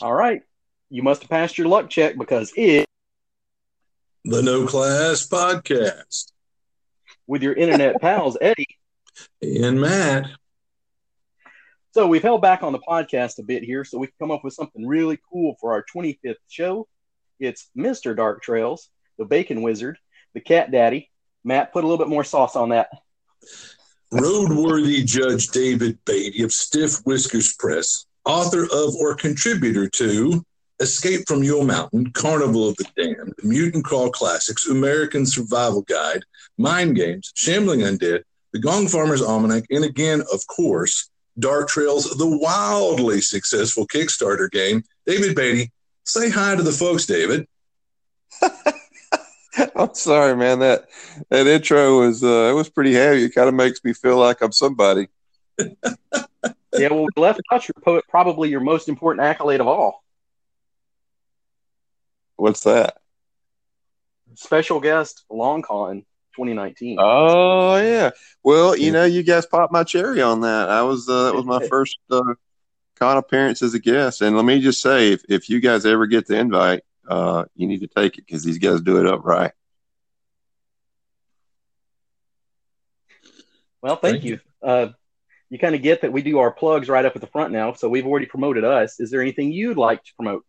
All right. You must have passed your luck check because it the No Class Podcast with your internet pals, Eddie and Matt. So we've held back on the podcast a bit here so we can come up with something really cool for our 25th show. It's Mr. Dark Trails, the Bacon Wizard, the Cat Daddy. Matt, put a little bit more sauce on that. Roadworthy Judge David Baity of Stiff Whiskers Press, author of or contributor to Escape from Yule Mountain, Carnival of the Damned, Mutant Crawl Classics, American Survival Guide, Mind Games, Shambling Undead, The Gong Farmer's Almanac, and again, of course, Dark Trails, the wildly successful Kickstarter game. David Baity, say hi to the folks, David. I'm sorry, man. That that intro was uh, it was pretty heavy. It kind of makes me feel like I'm somebody. yeah, well, we left out your poet, probably your most important accolade of all. What's that? Special guest Long Con 2019. Oh yeah. Well, you know, you guys popped my cherry on that. I was uh, that was my first uh, con appearance as a guest, and let me just say, if if you guys ever get the invite, uh, you need to take it because these guys do it up right. Well, thank, thank you. you. Uh, you kind of get that we do our plugs right up at the front now, so we've already promoted us. Is there anything you'd like to promote?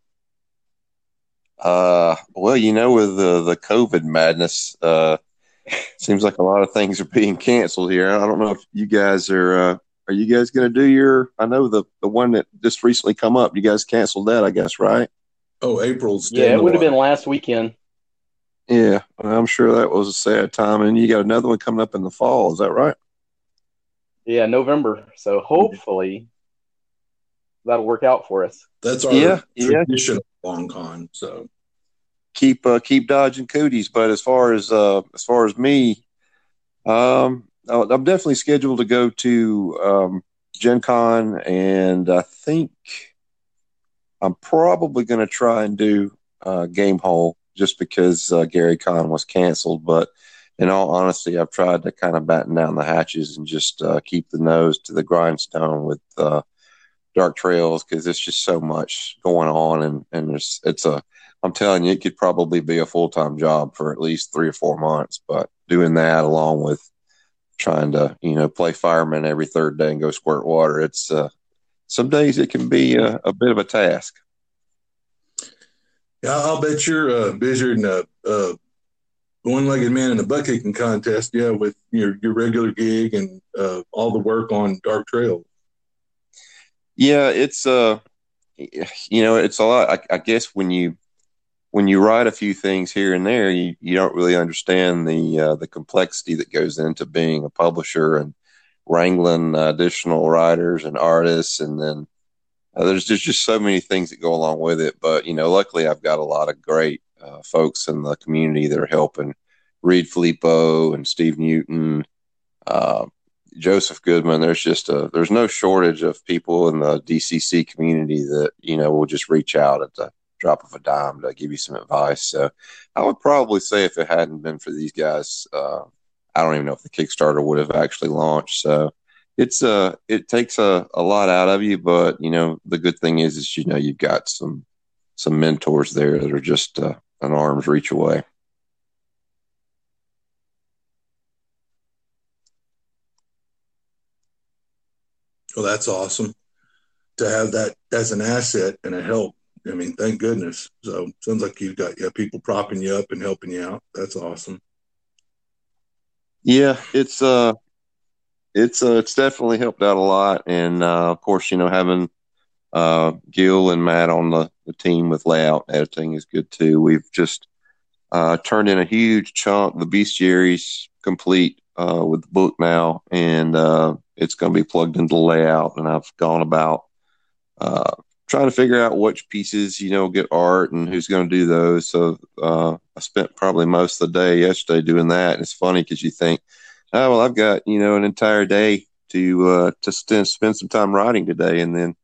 Uh, well, you know, with the the COVID madness, uh, seems like a lot of things are being canceled here. I don't know if you guys are. Uh, are you guys going to do your? I know the the one that just recently come up. You guys canceled that, I guess, right? Oh, April's. Yeah, it would have been last weekend. Yeah, I'm sure that was a sad time. And you got another one coming up in the fall. Is that right? Yeah, November. So hopefully that'll work out for us. That's our yeah, traditional yeah. long con. So keep uh, keep dodging cooties. But as far as uh, as far as me, um, I'm definitely scheduled to go to um, Gen Con, and I think I'm probably going to try and do uh, Gamehole just because uh, Gary Con was canceled. But in all honesty, I've tried to kind of batten down the hatches and just uh, keep the nose to the grindstone with uh, Dark Trails because there's just so much going on, and and there's it's a I'm telling you, it could probably be a full time job for at least three or four months. But doing that along with trying to you know play fireman every third day and go squirt water, it's uh, some days it can be a, a bit of a task. Yeah, I'll bet you're uh, busier than a, a one-legged man in a butt kicking contest. Yeah, with your your regular gig and uh, all the work on Dark Trail. Yeah, it's uh, you know, it's a lot. I, I guess when you when you write a few things here and there, you, you don't really understand the uh, the complexity that goes into being a publisher and wrangling additional writers and artists, and then uh, there's just just so many things that go along with it. But you know, luckily, I've got a lot of great uh, folks in the community that are helping. Reid Filippo and Steve Newton, uh, Joseph Goodman. There's just a there's no shortage of people in the DCC community that you know will just reach out at the drop of a dime to give you some advice. So I would probably say if it hadn't been for these guys, uh, I don't even know if the Kickstarter would have actually launched. So it's uh it takes a, a lot out of you, but you know the good thing is is you know you've got some some mentors there that are just uh, an arm's reach away. Well, that's awesome to have that as an asset and a help. I mean, thank goodness. So sounds like you've got yeah people propping you up and helping you out. That's awesome. Yeah, it's uh it's uh it's definitely helped out a lot. And uh of course, you know, having uh Gil and Matt on the, the team with layout editing is good too. We've just uh turned in a huge chunk. The bestiary's complete uh with the book now and uh it's gonna be plugged into layout and I've gone about uh trying to figure out which pieces you know get art and who's going to do those. So uh, I spent probably most of the day yesterday doing that. And it's funny because you think, oh well, I've got you know an entire day to uh, to spend some time writing today, and then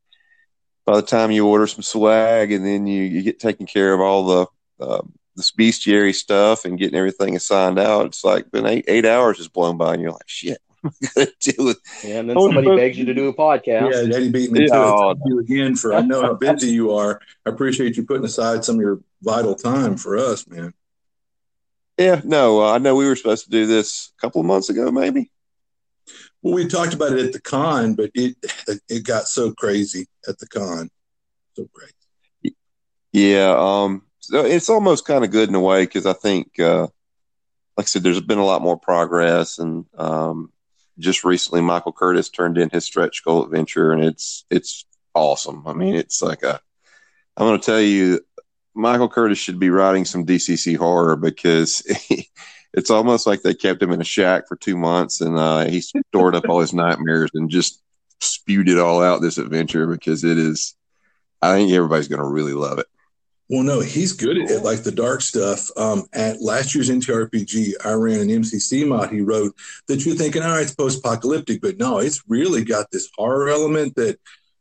by the time you order some swag and then you, you get taken care of all the uh, the bestiary stuff and getting everything assigned out, it's like been eight eight hours has blown by, and you're like, shit, deal with. Yeah, and then somebody begs you to do a podcast. Yeah, Eddie beat me yeah, to it. Thank you again for. I know how busy you are. I appreciate you putting aside some of your vital time for us, man. Yeah, no, uh, I know we were supposed to do this a couple of months ago, maybe. Well, we talked about it at the con, but it it got so crazy at the con, so crazy. Yeah, um, so it's almost kind of good in a way because I think, uh, like I said, there's been a lot more progress, and um, just recently Michael Curtis turned in his stretch goal adventure, and it's it's awesome. I mean, it's like a I'm going to tell you, Michael Curtis should be writing some DCC horror because it's almost like they kept him in a shack for two months and uh, he stored up all his nightmares and just spewed it all out this adventure because it is. I think everybody's going to really love it. Well, no, he's good at it, like the dark stuff. Um, at last year's NTRPG, I ran an MCC mod he wrote that you're thinking, all right, it's post apocalyptic, but no, it's really got this horror element that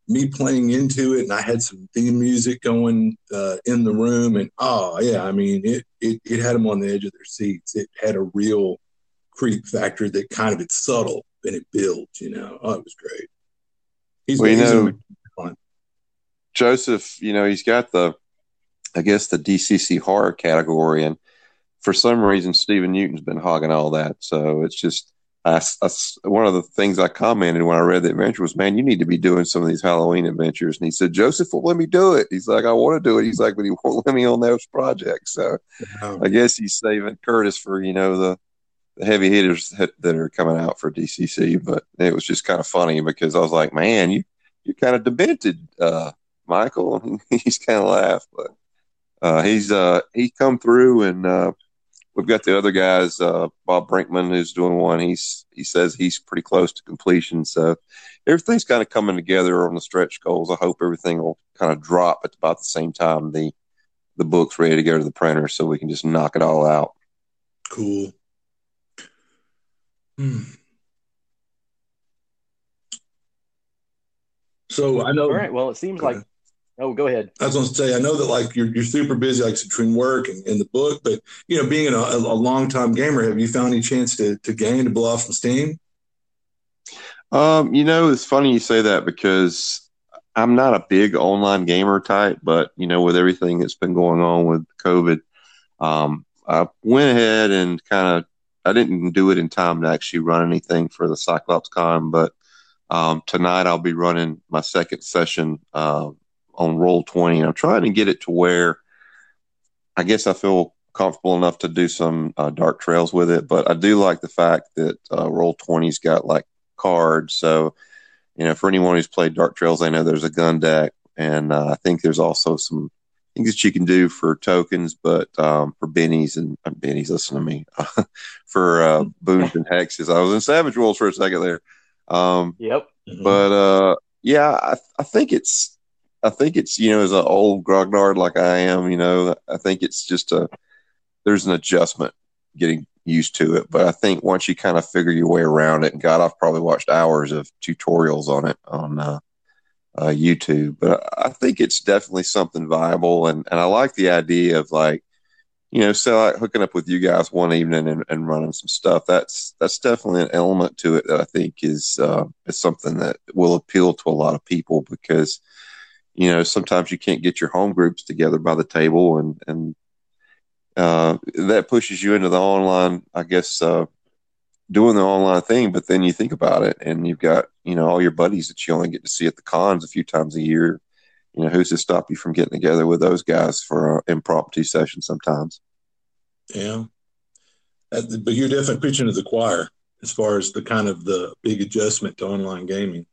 me playing into it, and I had some theme music going uh, in the room, and oh yeah, I mean it, it it had them on the edge of their seats. It had a real creep factor that kind of it's subtle and it builds. You know, oh, it was great. He's, well, you know. Joseph, you know, he's got the, I guess the DCC horror category, and for some reason, Stephen Newton's been hogging all that. So it's just I, I, one of the things I commented when I read the adventure was, man, you need to be doing some of these Halloween adventures. And he said, Joseph won't let me do it. He's like, I want to do it. He's like, but he won't let me on those projects. So I guess he's saving Curtis for, you know, the, the heavy hitters that, that, are coming out for DCC. But it was just kind of funny because I was like, man, you, you're kind of demented, uh, Michael. he's kind of laughed, but, uh, he's, uh, he come through and, uh, we've got the other guys, uh, Bob Brinkman, who's doing one. He's he says he's pretty close to completion. So everything's kind of coming together on the stretch goals. I hope everything will kind of drop at about the same time the the book's ready to go to the printer, so we can just knock it all out. Cool. Hmm. So I know. All right. Well, it seems like Oh, go ahead. I was going to say, I know that like you're, you're super busy, like between work and, and the book, but you know, being a, a long time gamer, have you found any chance to, to gain to blow off some steam? Um, you know, it's funny you say that because I'm not a big online gamer type, but you know, with everything that's been going on with COVID, um, I went ahead and kind of, I didn't do it in time to actually run anything for the Cyclops Con, but um, tonight I'll be running my second session uh, on roll 20 and i'm trying to get it to where i guess i feel comfortable enough to do some uh, dark trails with it but i do like the fact that uh, roll 20's got like cards. So you know for anyone who's played dark trails they know there's a gun deck and uh, i think there's also some things that you can do for tokens but um, for bennies and uh, bennies listen to me for uh, boons and hexes. I was in savage worlds for a second there. Um, yep. But uh, yeah I, I think it's I think it's you know as an old grognard like I am, you know, I think it's just a there's an adjustment getting used to it. But I think once you kind of figure your way around it, and God, I've probably watched hours of tutorials on it on uh, uh, YouTube. But I think it's definitely something viable, and and I like the idea of like you know, so like hooking up with you guys one evening and, and running some stuff. That's that's definitely an element to it that I think is uh, is something that will appeal to a lot of people because you know, sometimes you can't get your home groups together by the table and, and, uh, that pushes you into the online, I guess, uh, doing the online thing. But then you think about it and you've got, you know, all your buddies that you only get to see at the cons a few times a year. You know, who's to stop you from getting together with those guys for an impromptu session sometimes? Yeah. But you're definitely preaching to the choir as far as the kind of the big adjustment to online gaming.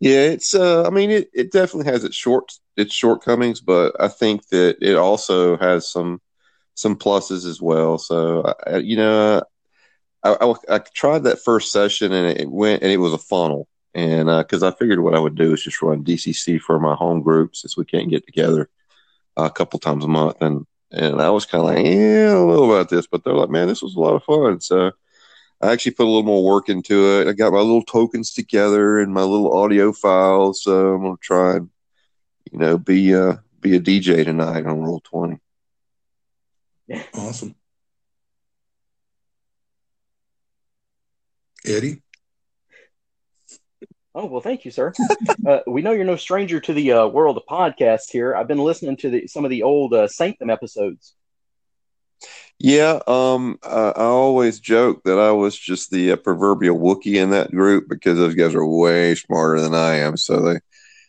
Yeah, it's. Uh, I mean, it, it definitely has its short its shortcomings, but I think that it also has some some pluses as well. So, I, you know, I, I, I, tried that first session and it went and it was a funnel, and because uh, I figured what I would do is just run DCC for my home group since we can't get together a couple times a month, and and I was kind of like, yeah, I don't know about this, but they're like, man, this was a lot of fun. So I actually put a little more work into it. I got my little tokens together and my little audio files. So I'm gonna try and you know be a uh, be a DJ tonight on Roll Twenty. Yeah. Awesome. Eddie. Oh well, thank you, sir. uh, we know you're no stranger to the uh, world of podcasts here. I've been listening to the, some of the old uh, Sanctum episodes. Yeah, um, I, I, always joke that I was just the uh, proverbial Wookie in that group because those guys are way smarter than I am. So they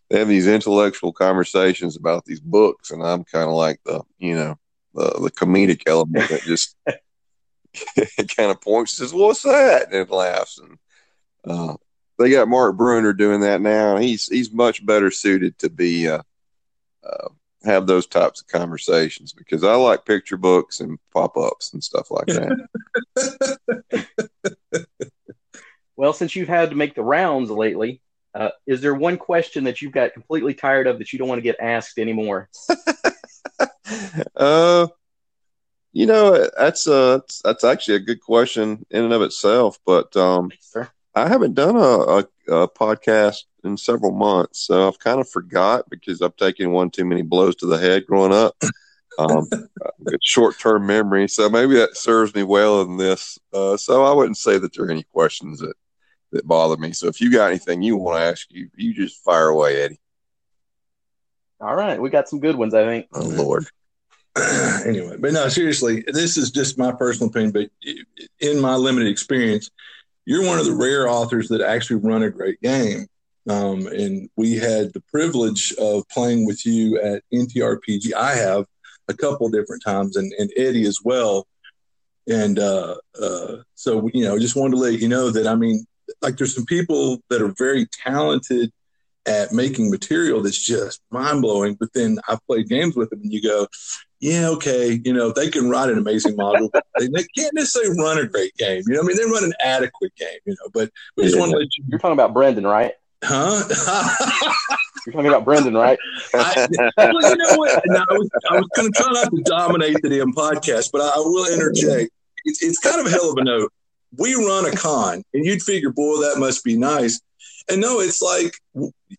they have these intellectual conversations about these books, and I'm kind of like the you know the, the comedic element that just kind of points and says, "What's that?" and laughs. And uh, they got Mark Bruner doing that now. and He's he's much better suited to be uh, uh, have those types of conversations because I like picture books and pop ups and stuff like that. well, since you've had to make the rounds lately, uh, is there one question that you've got completely tired of that you don't want to get asked anymore? uh, you know, that's uh, that's actually a good question in and of itself. But um, Thanks, I haven't done a, a, a, podcast in several months, so I've kind of forgot because I've taken one too many blows to the head growing up. Um, short term memory, so maybe that serves me well in this. Uh, so I wouldn't say that there are any questions that that bother me. So if you got anything you want to ask, you you just fire away, Eddie. All right, we got some good ones, I think. Oh Lord. anyway, but no, seriously, this is just my personal opinion. But in my limited experience, you're one of the rare authors that actually run a great game. Um, and we had the privilege of playing with you at NTRPG. I have a couple different times, and, and Eddie as well. And uh, uh, so, you know, just wanted to let you know that I mean, like, there's some people that are very talented at making material that's just mind blowing. But then I've played games with them, and you go, yeah, okay, you know, they can write an amazing model, but they, they, can't necessarily run a great game. You know, I mean, they run an adequate game, you know, but we just yeah. want to let you. You're talking about Brendan, right? Huh? You're talking about Brendan, right? I, well, you know what? I was, was going to try not to dominate the damn podcast, but I, I will interject. It's, it's kind of a hell of a note. We run a con, and you'd figure, boy, that must be nice. And no, it's like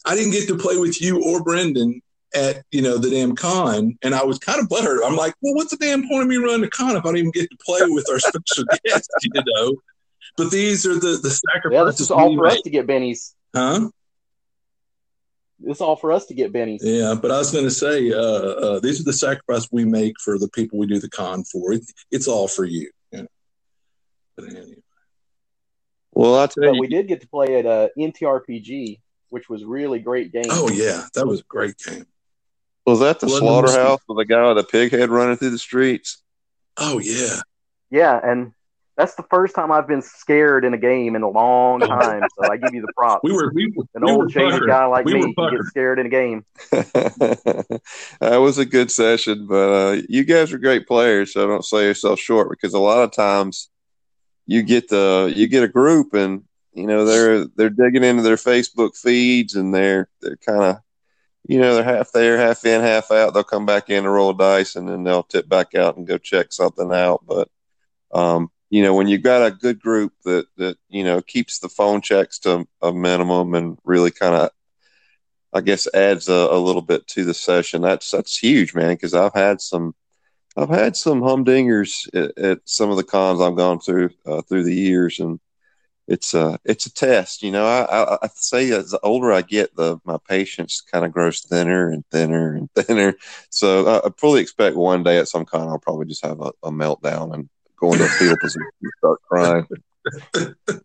I didn't get to play with you or Brendan at you know the damn con, and I was kind of butthurt. I'm like, well, what's the damn point of me running the con if I don't even get to play with our special guests, you know? But these are the the sacrifices. Yeah, this is all for us to get bennies, huh? It's all for us to get bennies. Yeah, but I was going to say, uh, uh, these are the sacrifices we make for the people we do the con for. It, it's all for you. you know? But anyway. Well, I tell but you, we did get to play at uh, NTRPG, which was really great game. Oh yeah, that was a great game. Was that the slaughterhouse with the guy with the pig head running through the streets? Oh yeah. Yeah, and that's the first time I've been scared in a game in a long time. so I give you the props. We were we, an we old jaded guy like we me get scared in a game. that was a good session, but uh, you guys are great players, so don't sell yourself short because a lot of times you get the you get a group and you know they're they're digging into their Facebook feeds and they're they're kind of you know, they're half there, half in, half out. They'll come back in and roll dice and then they'll tip back out and go check something out. But, um, you know, when you've got a good group that, that, you know, keeps the phone checks to a minimum and really kind of, I guess, adds a, a, little bit to the session, that's, that's huge, man. Cause I've had some, I've had some humdingers at, at some of the cons I've gone through, uh, through the years. And, it's a it's a test. You know, I, I, I say as the older I get, the my patience kind of grows thinner and thinner and thinner. So I, I fully expect one day at some con I'll probably just have a, a meltdown and go into a fetal position and start crying.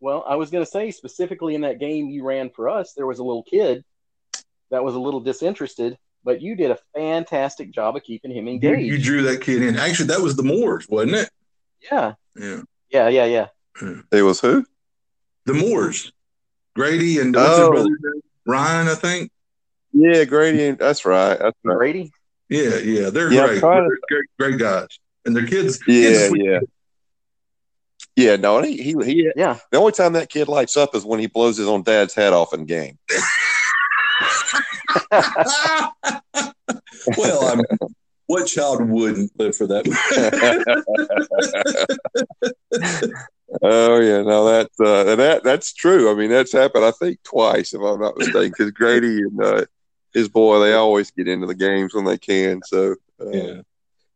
Well, I was going to say specifically in that game you ran for us, there was a little kid that was a little disinterested, but you did a fantastic job of keeping him engaged. You, you drew that kid in. Actually, that was the Moors, wasn't it? Yeah. Yeah. Yeah. Yeah. Yeah. Mm. It was who? The Moors. Grady and what's oh. his brother? Ryan, I think. Yeah, Grady. That's right. That's right. Grady. Yeah, yeah, they're yeah, great. They're great, great guys, and their kids. Yeah, kids yeah. Yeah, no, he, he, he, yeah. The only time that kid lights up is when he blows his own dad's head off in game. well, I mean, what child wouldn't live for that? Oh yeah, no, that's uh, that that's true. I mean, that's happened. I think twice, if I'm not mistaken. Because Grady and uh, his boy, they always get into the games when they can. So uh, yeah,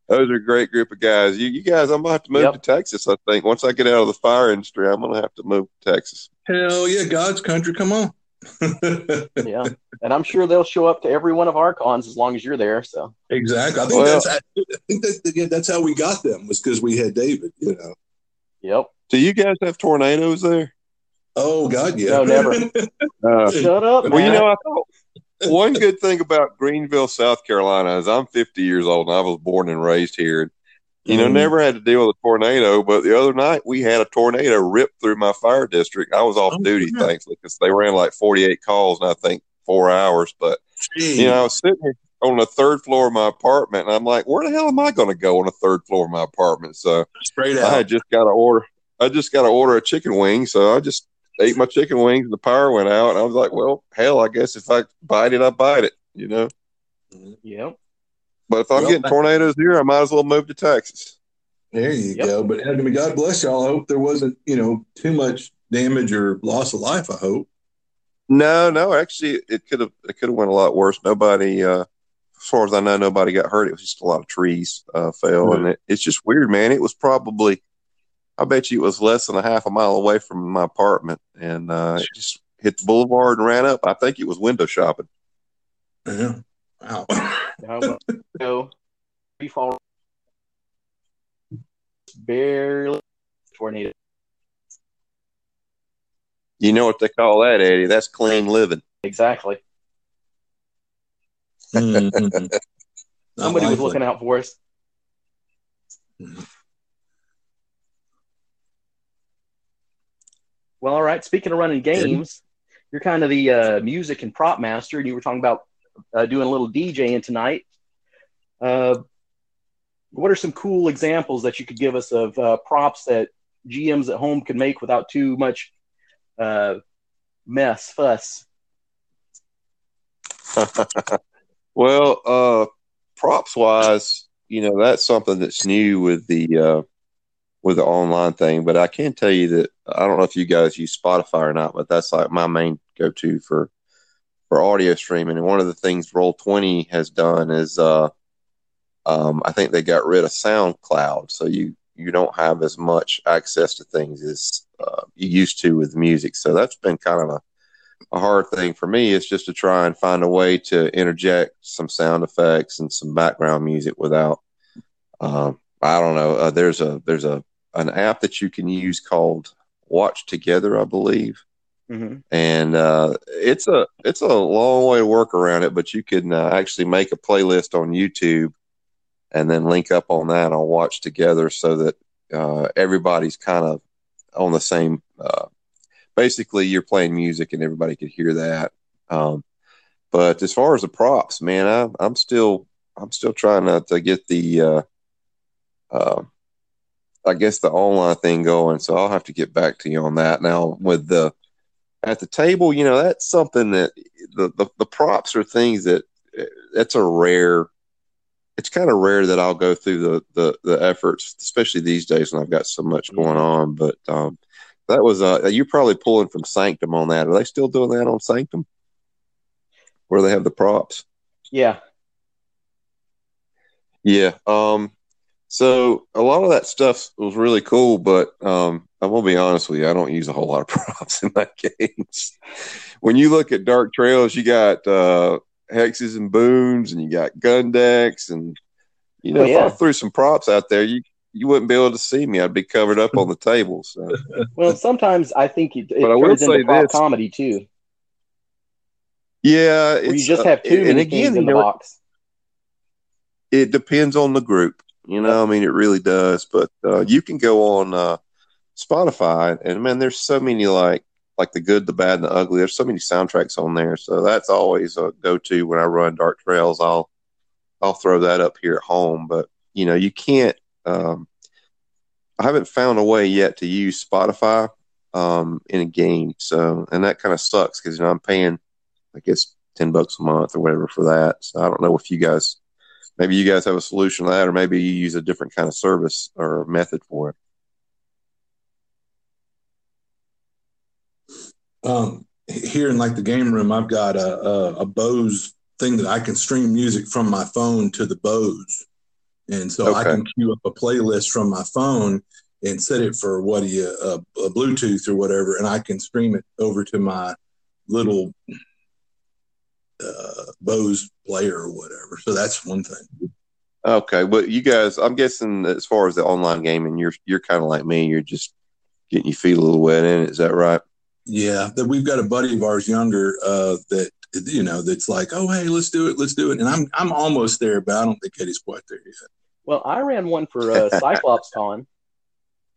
those are a great group of guys. You, you guys, I'm gonna have to move Yep. to Texas. I think once I get out of the fire industry, I'm gonna have to move to Texas. Hell yeah, God's country, come on. Yeah, and I'm sure they'll show up to every one of our cons as long as you're there. So exactly. I think Well- that's I think that again, that's how we got them was because we had David. You know. yep. Do you guys have tornadoes there? Oh God, yeah. No, never. Uh, Shut up. well, you know, I thought one good thing about Greenville, South Carolina, is I'm 50 years old and I was born and raised here. You know, Mhm. never had to deal with a tornado, but the other night we had a tornado rip through my fire district. I was off Oh, duty, yeah. thankfully, because they ran like 48 calls and I think four hours. But you know, I was sitting here on the third floor of my apartment, and I'm like, where the hell am I going to go on the third floor of my apartment? So straight I out. had just got to order. I just got to order a chicken wing, so I just ate my chicken wings, and the power went out, and I was like, well, hell, I guess if I bite it, I bite it, you know. Yep. But if I'm Well, getting tornadoes here, I might as well move to Texas. There you Yep. go. But I mean, God bless y'all. I hope there wasn't, you know, too much damage or loss of life. I hope. No, no, actually, it could have it could have went a lot worse. Nobody, uh, as far as I know, nobody got hurt. It was just a lot of trees uh, fell, and it, it's just weird, man. It was probably, I bet you, it was less than a half a mile away from my apartment, and uh, it just hit the boulevard and ran up. I think it was window shopping. Yeah. Wow. Now, so we fall barely tornado. You know what they call that, Eddie? That's clean living. Exactly. Mhm. Somebody was looking out for us. Well, all right. Speaking of running games, you're kind of the uh, music and prop master, and you were talking about uh, doing a little DJing tonight. Uh, what are some cool examples that you could give us of uh, props that GMs at home could make without too much uh, mess, fuss? well, uh, props wise, you know, that's something that's new with the uh, with the online thing. But I can tell you that I don't know if you guys use Spotify or not, but that's like my main go to for for audio streaming. And one of the things Roll Twenty has done is, uh, um, I think they got rid of SoundCloud, so you you don't have as much access to things as uh, you used to with music. So that's been kind of a a hard thing for me is just to try and find a way to interject some sound effects and some background music without um, I don't know uh, there's a there's a an app that you can use called Watch Together I believe hmm and uh, it's a it's a long way to work around it but you can uh, actually make a playlist on YouTube and then link up on that on Watch Together so that uh, everybody's kind of on the same uh, basically you're playing music and everybody could hear that. Um, but as far as the props, man, I, I'm still I'm still trying to, to get the uh, uh, I guess the online thing going. So I'll have to get back to you on that. Now with the at the table, you know, that's something that the the, the props are things that that's a rare. It's kind of rare that I'll go through the, the the efforts, especially these days when I've got so much going on. But um, that was uh you're probably pulling from Sanctum on that. Are they still doing that on Sanctum? Where they have the props? Yeah. Yeah. Um so a lot of that stuff was really cool, but um I'm gonna be honest with you, I don't use a whole lot of props in my games. when you look at Dark Trails, you got uh hexes and boons and you got gun decks and you know, Oh, yeah. if I threw some props out there, you you wouldn't be able to see me. I'd be covered up on the table. So Well, sometimes I think it, it But I will turns into say prop this. comedy too, yeah, where you just uh, have too and many again, things in the know, box. it depends on the group. You know, I mean, it really does. But uh, you can go on uh, Spotify, and man, there's so many like like the good, the bad, and the ugly. There's so many soundtracks on there, so that's always a go to when I run Dark Trails. I'll I'll throw that up here at home, but you know, you can't. Um, I haven't found a way yet to use Spotify um, in a game, so and that kind of sucks because you know I'm paying, I guess, ten bucks a month or whatever for that. So I don't know if you guys maybe you guys have a solution to that, or maybe you use a different kind of service or method for it. um, here in like the game room, I've got a, a, a Bose thing that I can stream music from my phone to the Bose. and so I can queue up a playlist from my phone and set it for what do you uh, a Bluetooth or whatever, and I can stream it over to my little uh, Bose player or whatever. So that's one thing. Okay, but you guys, I'm guessing as far as the online gaming, you're you're kind of like me. You're just getting your feet a little wet in it. Is that right? Yeah, that we've got a buddy of ours younger uh, that you know that's like, oh hey, let's do it, let's do it, and I'm I'm almost there, but I don't think Eddie's quite there yet. Well, I ran one for uh, Cyclops Con,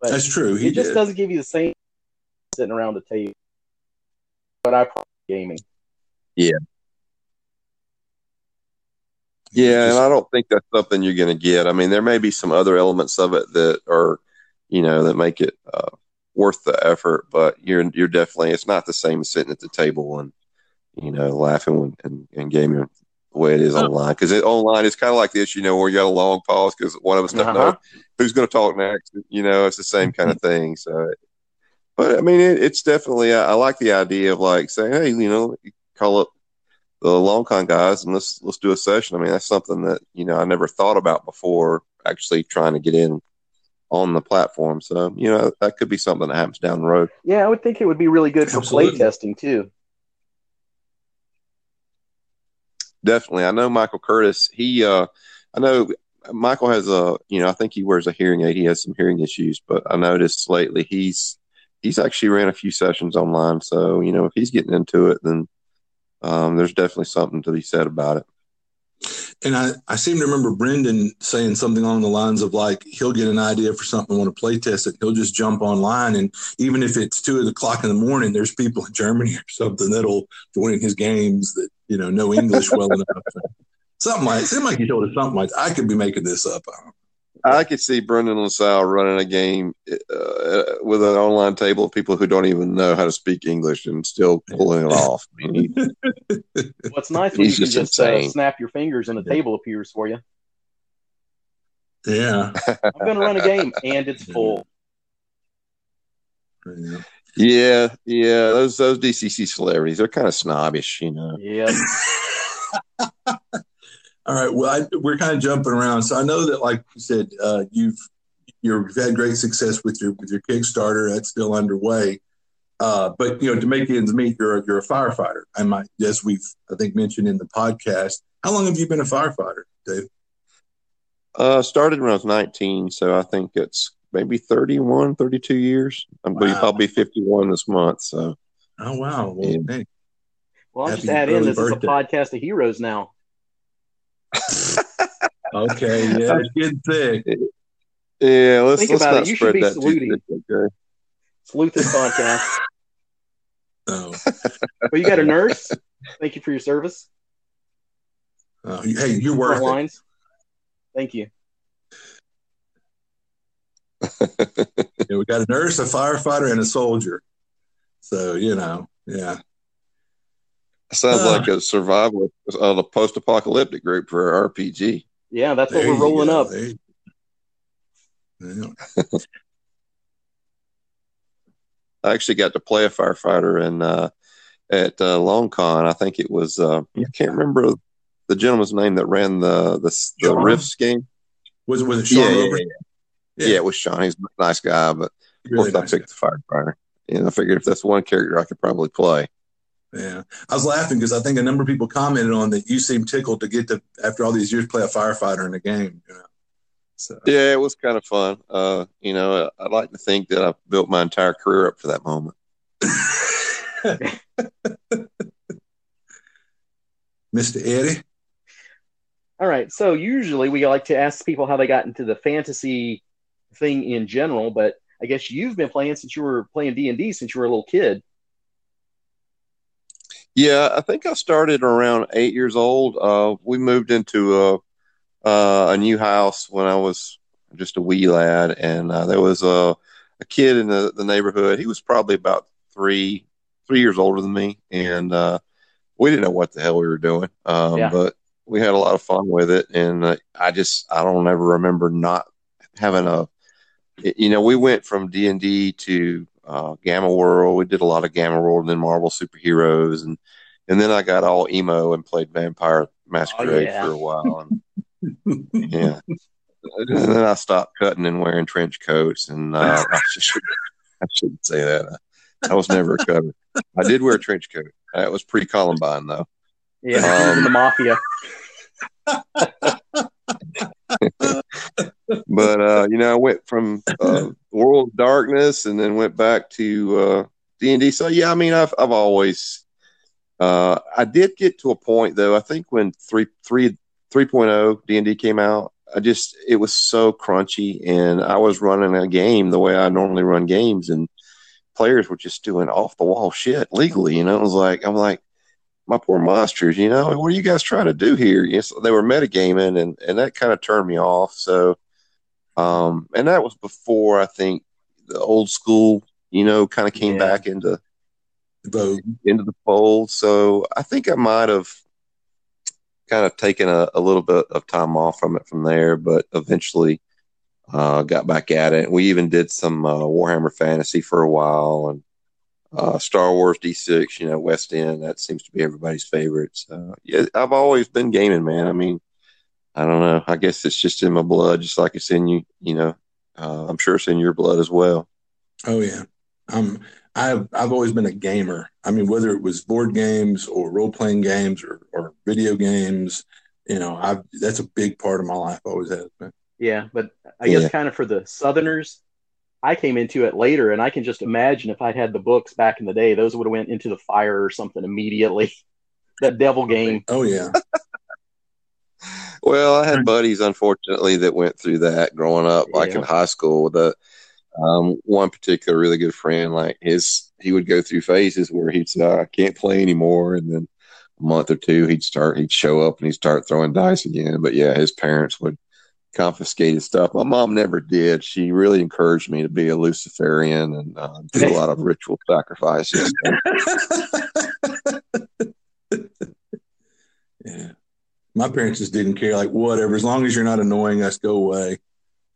but That's true. He it just did. doesn't give you the same sitting around the table. But I probably gaming. Yeah, Just- and I don't think that's something you're going to get. I mean, there may be some other elements of it that are, you know, that make it uh, worth the effort, but you're you're definitely it's not the same as sitting at the table and you know laughing when, and and gaming the way it is Oh. online. Because online is kind of like this, you know, where you got a long pause because one of us doesn't Uh-huh. know who's going to talk next. You know, it's the same kind of thing. So, but I mean, it, it's definitely I, I like the idea of like saying, hey, you know, call up the long con guys and let's let's do a session. I mean, that's something that you know I never thought about before. Actually, trying to get in on the platform. So you know that could be something that happens down the road. Yeah, I would think it would be really good for play testing too. Definitely, I know Michael Curtis. He, uh, I know Michael has a, you know, I think he wears a hearing aid. He has some hearing issues, but I noticed lately he's he's actually ran a few sessions online. So you know, if he's getting into it, then um, there's definitely something to be said about it. And I, I seem to remember Brendan saying something along the lines of like he'll get an idea for something, want to play test it. He'll just jump online, and even if it's two o'clock in the morning, there's people in Germany or something that'll join his games that you know know English well enough. Something like seemed like he told us something like I could be making this up. I don't know. I could see Brendan LaSalle running a game uh, with an online table of people who don't even know how to speak English and still pulling it off. I mean, he, What's nice when you He's can just just uh, snap your fingers and a table appears for you. Yeah. I'm going to run a game and it's full. yeah. yeah, yeah, those those DCC celebrities, they're kind of snobbish, you know. Yep. All right. Well, I, we're kind of jumping around, so I know that, like you said, uh, you've you've had great success with your with your Kickstarter. That's still underway. Uh, but you know, to make ends meet, you're a, you're a firefighter. I might, as we've I think mentioned in the podcast. How long have you been a firefighter, Dave? Uh, started when I was 19, so I think it's maybe 31, 32 years. I'll be, Wow. I'll be 51 this month, so Oh wow! Well, Yeah. hey. Well, I'll Happy just add in this birthday. is a podcast of heroes now. Okay, yeah, it's getting thick. yeah, let's Think let's about not it. You should spread be that too saluting. thick, okay? Salute this podcast. Oh, Well, you got a nurse. Thank you for your service. uh, hey, you're Front worth it. lines. Thank you. Yeah, we got a nurse, a firefighter, and a soldier. So you know, yeah. Sounds Ah. like a survival of a post-apocalyptic group for an RPG. Yeah, that's what we're rolling go. up. There Yeah. I actually got to play a firefighter in uh, at uh, Long Con. I think it was uh, I can't remember the gentleman's name that ran the the, the Sean? Rifts game. Was it was it Sean yeah, yeah, Rover? yeah, yeah. It was Sean. He's a nice guy, but of course nice I picked the firefighter. And I figured if that's one character I could probably play. Yeah, I was laughing because I think a number of people commented on that. You seem tickled to get to after all these years play a firefighter in a game. You know, so Yeah, it was kind of fun. Uh, you know, I'd like to think that I built my entire career up for that moment. Mr. Eddie, All right. So usually we like to ask people how they got into the fantasy thing in general, but I guess you've been playing since you were playing D and D since you were a little kid. Yeah, I think I started around eight years old. Uh, we moved into a uh, a new house when I was just a wee lad, and uh, there was a a kid in the, the neighborhood. He was probably about three three years older than me, and uh, we didn't know what the hell we were doing. Um, Yeah. But we had a lot of fun with it, and uh, I just I don't ever remember not having a. You know, we went from D and D to uh, Gamma World. We did a lot of Gamma World and then Marvel superheroes, and and then I got all emo and played Vampire Masquerade yeah. for a while. And, yeah, and then I stopped cutting and wearing trench coats, and uh, I, should, I shouldn't say that. I, I was never a cutter. I did wear a trench coat. That was pre Columbine, though. Yeah, um, the mafia. But uh, you know, I went from uh, World Darkness and then went back to uh, D and D. So yeah, I mean, I've I've always uh, I did get to a point though. I think when three three 3.0 D and D came out, I just it was so crunchy, and I was running a game the way I normally run games, and players were just doing off the wall shit legally. You know, it was like I'm like my poor monsters, you know, what are you guys trying to do here? Yes, they were metagaming and, and that kind of turned me off. So, um, and that was before I think the old school, you know, kind of came yeah. back into the into the fold. So I think I might have kind of taken a, a little bit of time off from it from there, but eventually uh, got back at it. We even did some uh, Warhammer Fantasy for a while and uh, Star Wars D6, you know, West End, that seems to be everybody's favorite. So, yeah, I've always been gaming, man. I mean, I don't know. I guess it's just in my blood, just like it's in you, you know. Uh, I'm sure it's in your blood as well. Oh, yeah. Um, I've, I've always been a gamer. I mean, whether it was board games or role playing games or, or video games, you know, I've, that's a big part of my life, always has been. Yeah. But I guess yeah. kind of for the Southerners, I came into it later, and I can just imagine if I'd had the books back in the day, those would have went into the fire or something immediately. that devil game. Oh yeah. Well, I had buddies, unfortunately, that went through that growing up, like yeah. in high school. The um, one particular really good friend, like his, he would go through phases where he'd say, "I can't play anymore," and then a month or two, he'd start, he'd show up and he'd start throwing dice again. But yeah, his parents would confiscated stuff. My mom never did. She really encouraged me to be a Luciferian and uh, do a lot of ritual sacrifices. yeah. My parents just didn't care. Like, whatever. As long as you're not annoying us, go away.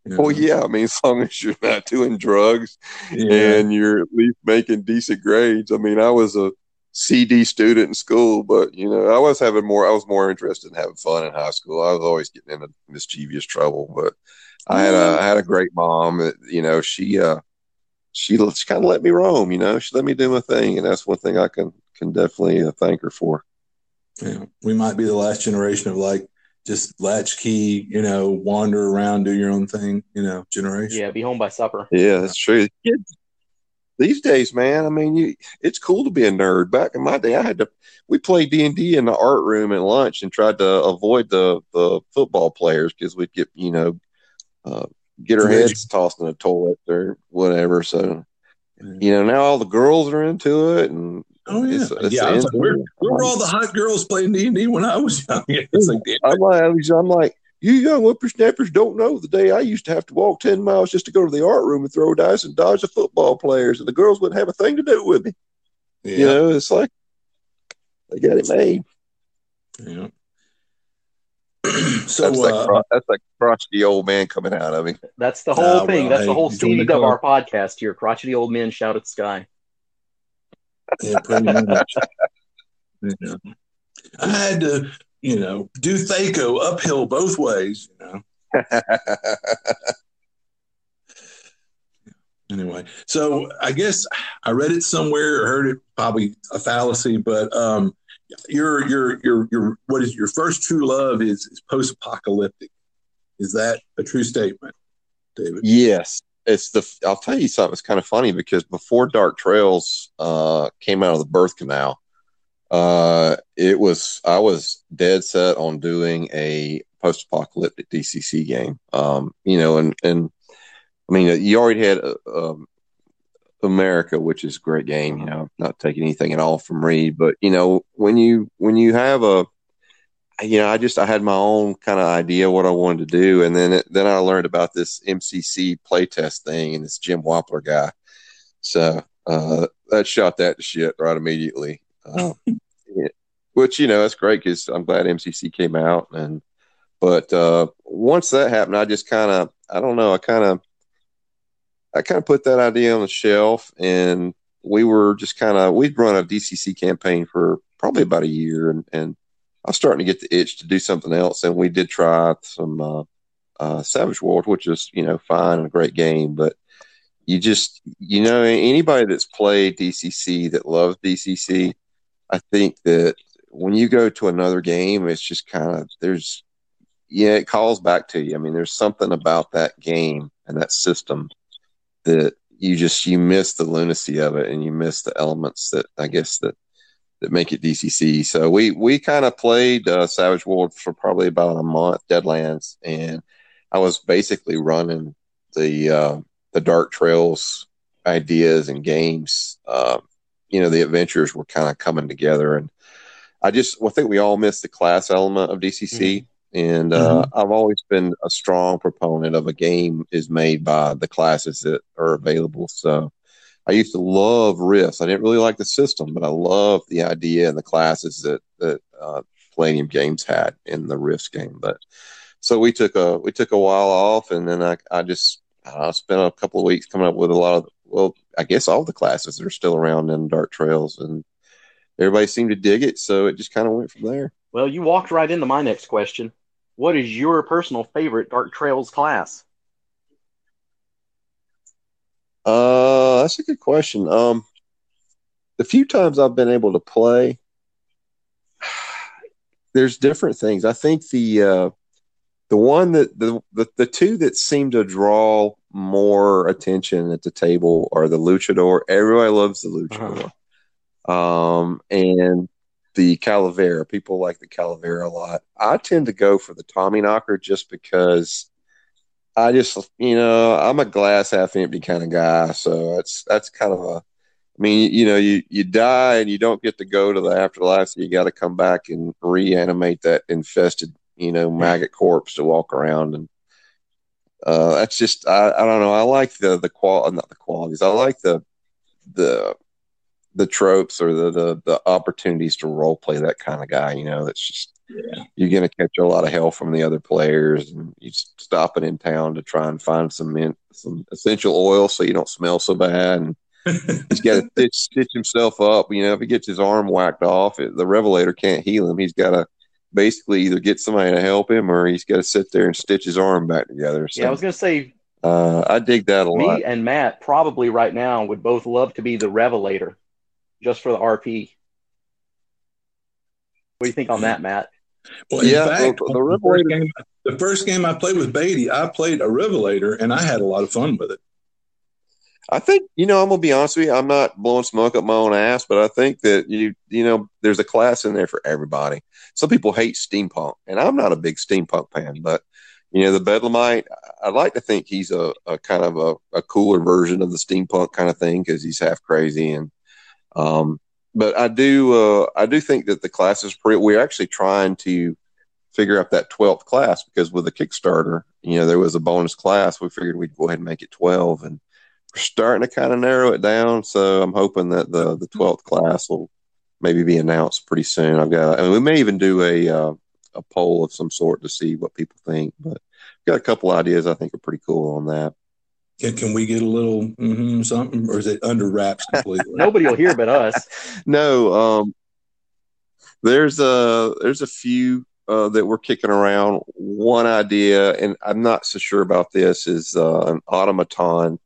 You know? Well, yeah. I mean, as long as you're not doing drugs yeah. and you're at least making decent grades. I mean, I was a CD student in school, but you know, I was having more. I was more interested in having fun in high school. I was always getting into mischievous trouble, but I had a I had a great mom. That, you know, she uh she, she kind of let me roam. You know, she let me do my thing, and that's one thing I can can definitely uh, thank her for. Yeah, we might be the last generation of like just latchkey, you know, wander around, do your own thing, you know, generation. Yeah, be home by supper. Yeah, that's true. Kids, these days, man, I mean, you, it's cool to be a nerd. Back in my day, I had to. We played D and D in the art room at lunch and tried to avoid the the football players because we'd get you know uh, get our heads tossed in the toilet or whatever. So, you know, now all the girls are into it, and oh yeah, it's, it's yeah. Like, where, where were all the hot girls playing D and D when I was young? It's like, I'm like, I'm like, you young whippersnappers don't know the day I used to have to walk 10 miles just to go to the art room and throw dice and dodge the football players, and the girls wouldn't have a thing to do with me. Yeah. You know, it's like they got it made. Yeah. so that's, uh, like, that's like crotchety old man coming out of me. That's the whole thing. That's the whole seed of our podcast here. Crotchety old men shout at sky. Yeah, pretty much. yeah. I had to you know, do Thaco uphill both ways, you know. anyway, so I guess I read it somewhere or heard it probably a fallacy, but um your your your your what is your first true love is, is post apocalyptic. Is that a true statement, David? Yes. It's the I'll tell you something, it's kind of funny because before Dark Trails uh came out of the birth canal, uh, it was I was dead set on doing a post-apocalyptic DCC game. Um, you know, and and I mean, you already had uh, um, America, which is a great game. You know, not taking anything at all from Reid, but you know, when you when you have a you know, I just I had my own kind of idea what I wanted to do, and then it, then I learned about this MCC playtest thing and this Jim Wampler guy. So uh, that shot that to shit right immediately. Uh, which you know that's great because I'm glad MCC came out and but uh, once that happened, I just kind of I don't know I kind of I kind of put that idea on the shelf and we were just kind of we'd run a DCC campaign for probably about a year and and I was starting to get the itch to do something else and we did try some uh, uh, Savage World, which is you know fine and a great game, but you just you know anybody that's played DCC that loves DCC, I think that when you go to another game, it's just kind of there's yeah, it calls back to you. I mean, there's something about that game and that system that you just you miss the lunacy of it and you miss the elements that I guess that that make it DCC. So we we kind of played uh, Savage World for probably about a month, Deadlands, and I was basically running the uh, the Dark Trails ideas and games. Uh, you know, the adventures were kind of coming together, and I just well, I think we all missed the class element of DCC. Mm-hmm. And uh, mm-hmm. I've always been a strong proponent of a game is made by the classes that are available. So I used to love Rifts. I didn't really like the system, but I loved the idea and the classes that that uh, Games had in the Rifts game. But so we took a we took a while off, and then I I just I spent a couple of weeks coming up with a lot of well, I guess all the classes that are still around in Dark Trails, and everybody seemed to dig it, so it just kind of went from there. Well, you walked right into my next question. What is your personal favorite Dark Trails class? Uh, that's a good question. Um, the few times I've been able to play, there's different things. I think the uh, the one that the, the the two that seem to draw more attention at the table are the luchador. Everybody loves the luchador, uh-huh. um, and the calavera. People like the calavera a lot. I tend to go for the Tommy knocker just because I just, you know, I'm a glass half empty kind of guy. So that's that's kind of a. I mean, you know, you you die and you don't get to go to the afterlife, so you got to come back and reanimate that infested, you know, maggot corpse to walk around and. Uh, that's just I, I don't know. I like the the qual not the qualities. I like the the the tropes or the, the the opportunities to role play that kind of guy. You know, that's just yeah. you're going to catch a lot of hell from the other players, and you stopping in town to try and find some mint, some essential oil so you don't smell so bad. And he's got to stitch, stitch himself up. You know, if he gets his arm whacked off, it, the Revelator can't heal him. He's got to basically either get somebody to help him or he's got to sit there and stitch his arm back together. So, yeah, I was going to say. Uh, I dig that a me lot. Me and Matt probably right now would both love to be the Revelator, just for the RP. What do you think on that, Matt? Well, in yeah, fact, the, the, first game, the, first game, I played with Baity, I played a Revelator, and I had a lot of fun with it. I think you know I'm gonna be honest with you. I'm not blowing smoke up my own ass, but I think that you you know there's a class in there for everybody. Some people hate steampunk, and I'm not a big steampunk fan, but you know the Bedlamite. I'd like to think he's a, a kind of a, a cooler version of the steampunk kind of thing because he's half crazy and um, but I do uh, I do think that the class is pretty. We're actually trying to figure out that twelfth class because with the Kickstarter, you know, there was a bonus class. We figured we'd go ahead and make it twelve, and we're starting to kind of narrow it down. So I'm hoping that the the twelfth class will maybe be announced pretty soon. I've got, I mean, we may even do a uh, a poll of some sort to see what people think, but I've got a couple ideas I think are pretty cool on that. Can, can we get a little mm-hmm, something, or is it under wraps completely? Nobody will hear but us. no, um, there's a there's a few uh, that we're kicking around. One idea, and I'm not so sure about this, is uh, an automaton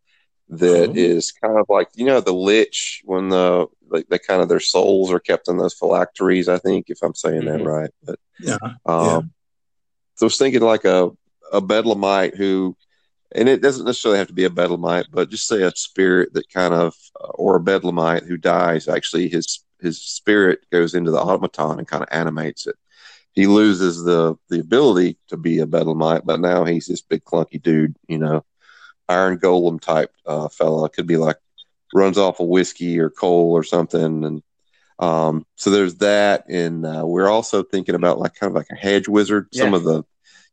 that oh. is kind of like you know the lich when the like they kind of their souls are kept in those phylacteries. I think if I'm saying mm-hmm. that right, but yeah, um, yeah. So I was thinking like a a bedlamite who and it doesn't necessarily have to be a bedlamite, but just say a spirit that kind of, uh, or a bedlamite who dies. Actually, his his spirit goes into the automaton and kind of animates it. He loses the the ability to be a bedlamite, but now he's this big clunky dude, you know, iron golem type uh, fella. Could be like runs off of whiskey or coal or something, and um, so there's that. And uh, we're also thinking about like kind of like a hedge wizard. Yeah. Some of the,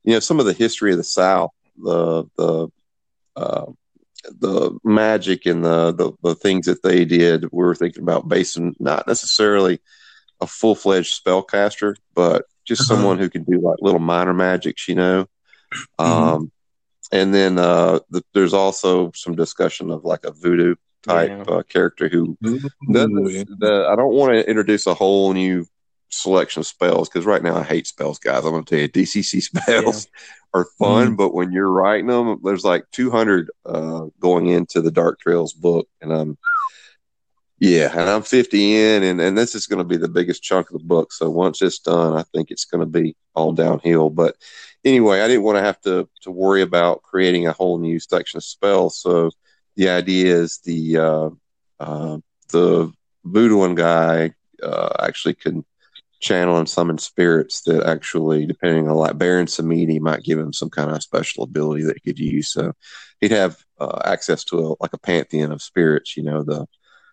you know, some of the history of the South the the uh, the magic and the, the, the things that they did. We were thinking about basing not necessarily a full fledged spellcaster, but just uh-huh. someone who can do like little minor magics, you know. Mm-hmm. Um, and then uh, the, there's also some discussion of like a voodoo type yeah. uh, character who the, I don't want to introduce a whole new selection of spells because right now I hate spells, guys. I'm going to tell you, DCC spells yeah. are fun, mm. but when you're writing them, there's like 200 uh, going into the Dark Trails book, and I'm yeah, and I'm 50 in, and, and this is going to be the biggest chunk of the book. So once it's done, I think it's going to be all downhill. But anyway, I didn't want to have to to worry about creating a whole new section of spells. So the idea is the uh, uh, the voodoo guy uh, actually can channel and summon spirits that actually, depending on like Baron Samedi, might give him some kind of special ability that he could use. So he'd have uh, access to a, like a pantheon of spirits. You know the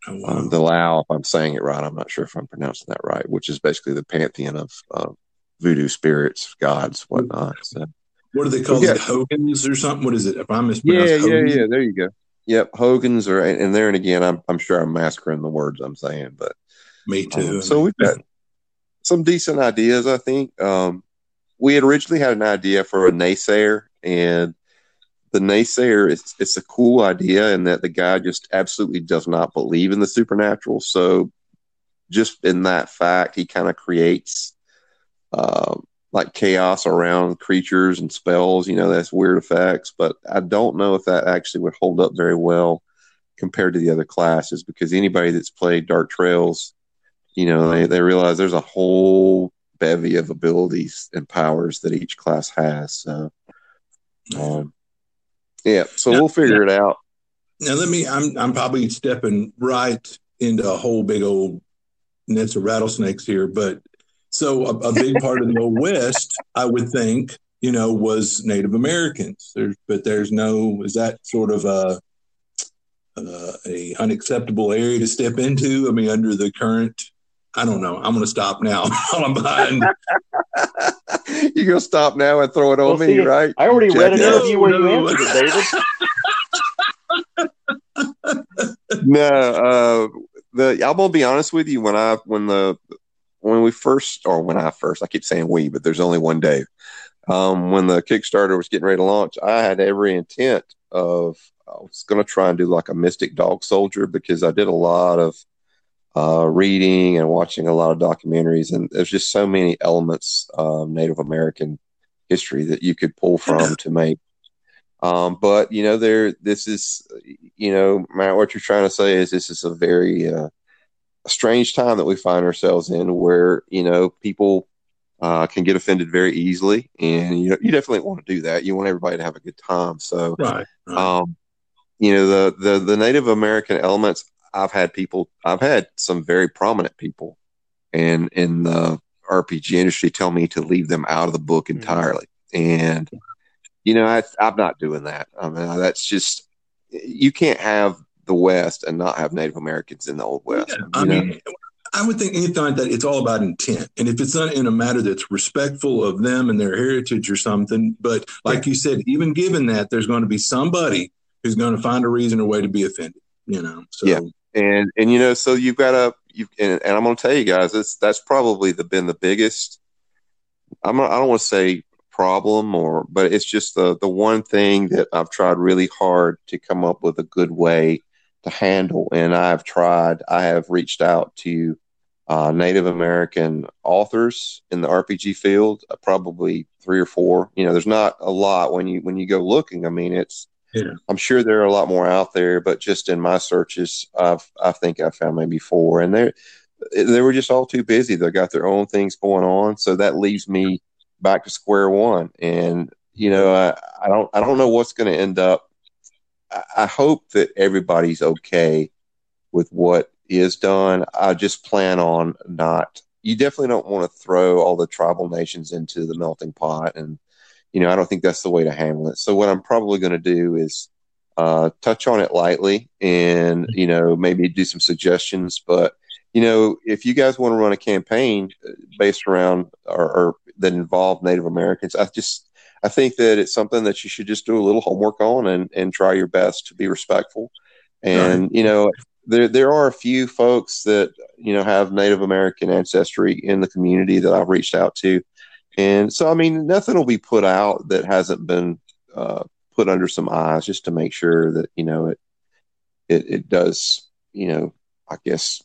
oh, wow. um, the Lao. If I'm saying it right, I'm not sure if I'm pronouncing that right. Which is basically the pantheon of uh, voodoo spirits, gods, whatnot. So. What do they call it? Hogans or something? What is it? If I mispronounce yeah, yeah, yeah. There you go. Yep, Hogan's or and there and again, I'm I'm sure I'm massacring the words I'm saying, but me too. Um, so we've got some decent ideas, I think. Um, we had originally had an idea for a naysayer, and the naysayer is it's a cool idea in that the guy just absolutely does not believe in the supernatural. So just in that fact, he kind of creates uh, like chaos around creatures and spells. You know, that's weird effects, but I don't know if that actually would hold up very well compared to the other classes because anybody that's played Dark Trails, you know, they, they realize there's a whole bevy of abilities and powers that each class has. So, um, yeah, so now, we'll figure now, it out. Now, let me, I'm, I'm probably stepping right into a whole big old nets of rattlesnakes here, but so a, a big part of the old West, I would think, you know, was Native Americans. There's, but there's no. Is that sort of a uh, a unacceptable area to step into? I mean, under the current. I don't know. I'm going to stop now. I'm behind. You're going to stop now and throw it on well, me, see, right? I already Check read an interview where you answered it, David. no, uh, the I'm gonna be honest with you. When I when the when we first, or when I first, I keep saying we, but there's only one Dave. Um, when the Kickstarter was getting ready to launch, I had every intent of I was going to try and do like a Mystic Dog Soldier because I did a lot of uh, reading and watching a lot of documentaries, and there's just so many elements of Native American history that you could pull from to make. Um, but you know, there, this is, you know, Matt, what you're trying to say is this is a very uh, strange time that we find ourselves in where, you know, people uh, can get offended very easily. And, you know, you definitely want to do that. You want everybody to have a good time. So, right, right. Um, you know, the, the, the Native American elements, I've had people, I've had some very prominent people and in the RPG industry tell me to leave them out of the book mm-hmm. entirely. And, you know, I, I'm not doing that. I mean, that's just, you can't have the West and not have Native Americans in the Old West. Yeah, I know? mean, I would think anything like that, it's all about intent. And if it's not in a matter that's respectful of them and their heritage or something, but like you said, even given that, there's going to be somebody who's going to find a reason or way to be offended, you know? So, yeah. And, and, you know, so you've got to, you and, and I'm going to tell you guys, it's, that's probably the, been the biggest, I'm I don't want to say problem or but it's just the the one thing that I've tried really hard to come up with a good way to handle. And I've tried, I have reached out to uh, Native American authors in the RPG field, uh, probably three or four. You know, there's not a lot when you when you go looking. I mean, it's yeah. I'm sure there are a lot more out there, but just in my searches, I've I think I found maybe four, and they they were just all too busy. They got their own things going on, so that leaves me back to square one. And you know, I, I don't I don't know what's going to end up I hope that everybody's okay with what is done. I just plan on not. You definitely don't want to throw all the tribal nations into the melting pot, and you know I don't think that's the way to handle it. So what I'm probably going to do is uh, touch on it lightly, and you know maybe do some suggestions. But you know if you guys want to run a campaign uh, based around or, or that involve Native Americans, I just I think that it's something that you should just do a little homework on and, and try your best to be respectful. And, right. you know, there, there are a few folks that, you know, have Native American ancestry in the community that I've reached out to. And so, I mean, nothing will be put out that hasn't been uh, put under some eyes just to make sure that, you know, it, it, it does, you know, I guess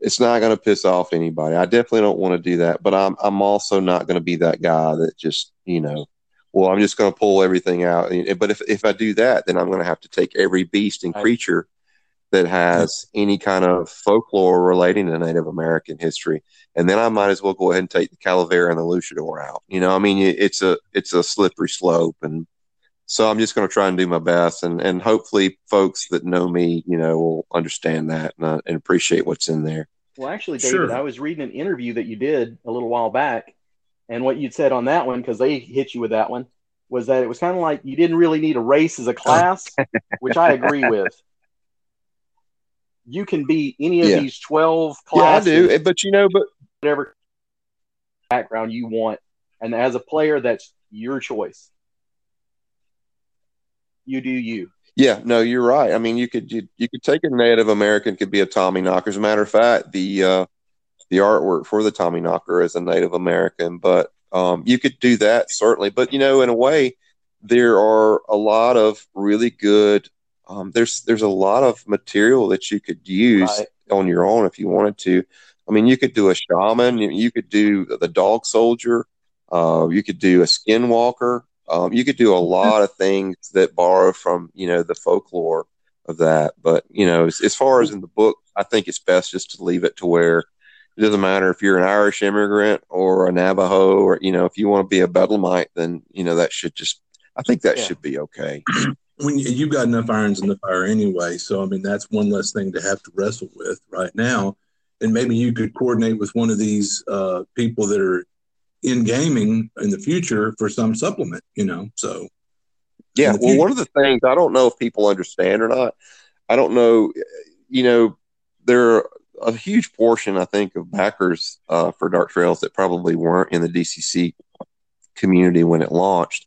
it's not going to piss off anybody. I definitely don't want to do that, but I'm I'm also not going to be that guy that just you know, well, I'm just going to pull everything out. But if if I do that, then I'm going to have to take every beast and creature that has any kind of folklore relating to Native American history, and then I might as well go ahead and take the Calavera and the Luchador out. You know, I mean, it's a it's a slippery slope, and so I'm just going to try and do my best, and and hopefully, folks that know me, you know, will understand that and, uh, and appreciate what's in there. Well, actually, David, sure. I was reading an interview that you did a little while back, and what you'd said on that one because they hit you with that one was that it was kind of like you didn't really need a race as a class, which I agree with. You can be any of yeah. these twelve classes. Yeah, I do, but you know, but whatever background you want, and as a player, that's your choice you do you. Yeah, no, you're right. I mean, you could you, you could take a Native American, could be a Tommy Knocker. As a matter of fact, the uh, the artwork for the Tommy Knocker is a Native American, but um, you could do that certainly. But you know, in a way, there are a lot of really good. Um, there's there's a lot of material that you could use right. on your own if you wanted to. I mean, you could do a shaman. You could do the dog soldier. Uh, you could do a skinwalker. Um, you could do a lot of things that borrow from you know the folklore of that, but you know as, as far as in the book, I think it's best just to leave it to where it doesn't matter if you're an Irish immigrant or a Navajo or you know if you want to be a Bedlamite, then you know that should just I think that yeah. should be okay. when you, you've got enough irons in the fire anyway, so I mean that's one less thing to have to wrestle with right now. And maybe you could coordinate with one of these uh, people that are in gaming in the future for some supplement, you know. So yeah, well, one of the things I don't know if people understand or not. I don't know, you know, there are a huge portion, I think, of backers uh, for Dark Trails that probably weren't in the DCC community when it launched.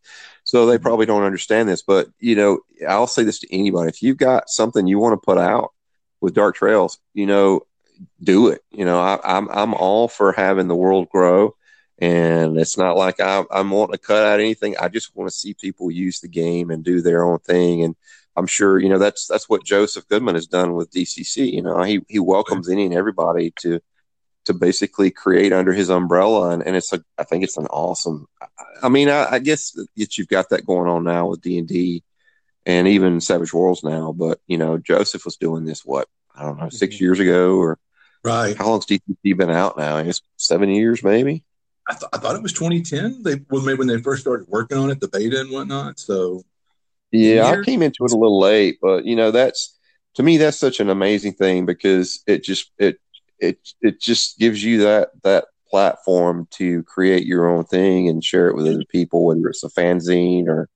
So they probably don't understand this. But, you know, I'll say this to anybody if you've got something you want to put out with Dark Trails, you know, do it. You know, I, I'm, I'm all for having the world grow. And it's not like I, I'm wanting to cut out anything. I just want to see people use the game and do their own thing. And I'm sure, you know, that's, that's what Joseph Goodman has done with DCC. You know, he, he welcomes any and everybody to, to basically create under his umbrella. And, and it's a, I think it's an awesome, I mean, I, I guess that you've got that going on now with D and D and even Savage Worlds now, but you know, Joseph was doing this, what, I don't know, 6 mm-hmm. years ago or right. How long's DCC been out now? I guess seven years, maybe. I, th- I thought it was 2010. They when, when they first started working on it, the beta and whatnot. So yeah, I came into it a little late, but you know that's to me that's such an amazing thing because it just it it it just gives you that that platform to create your own thing and share it with other people, whether it's a fanzine or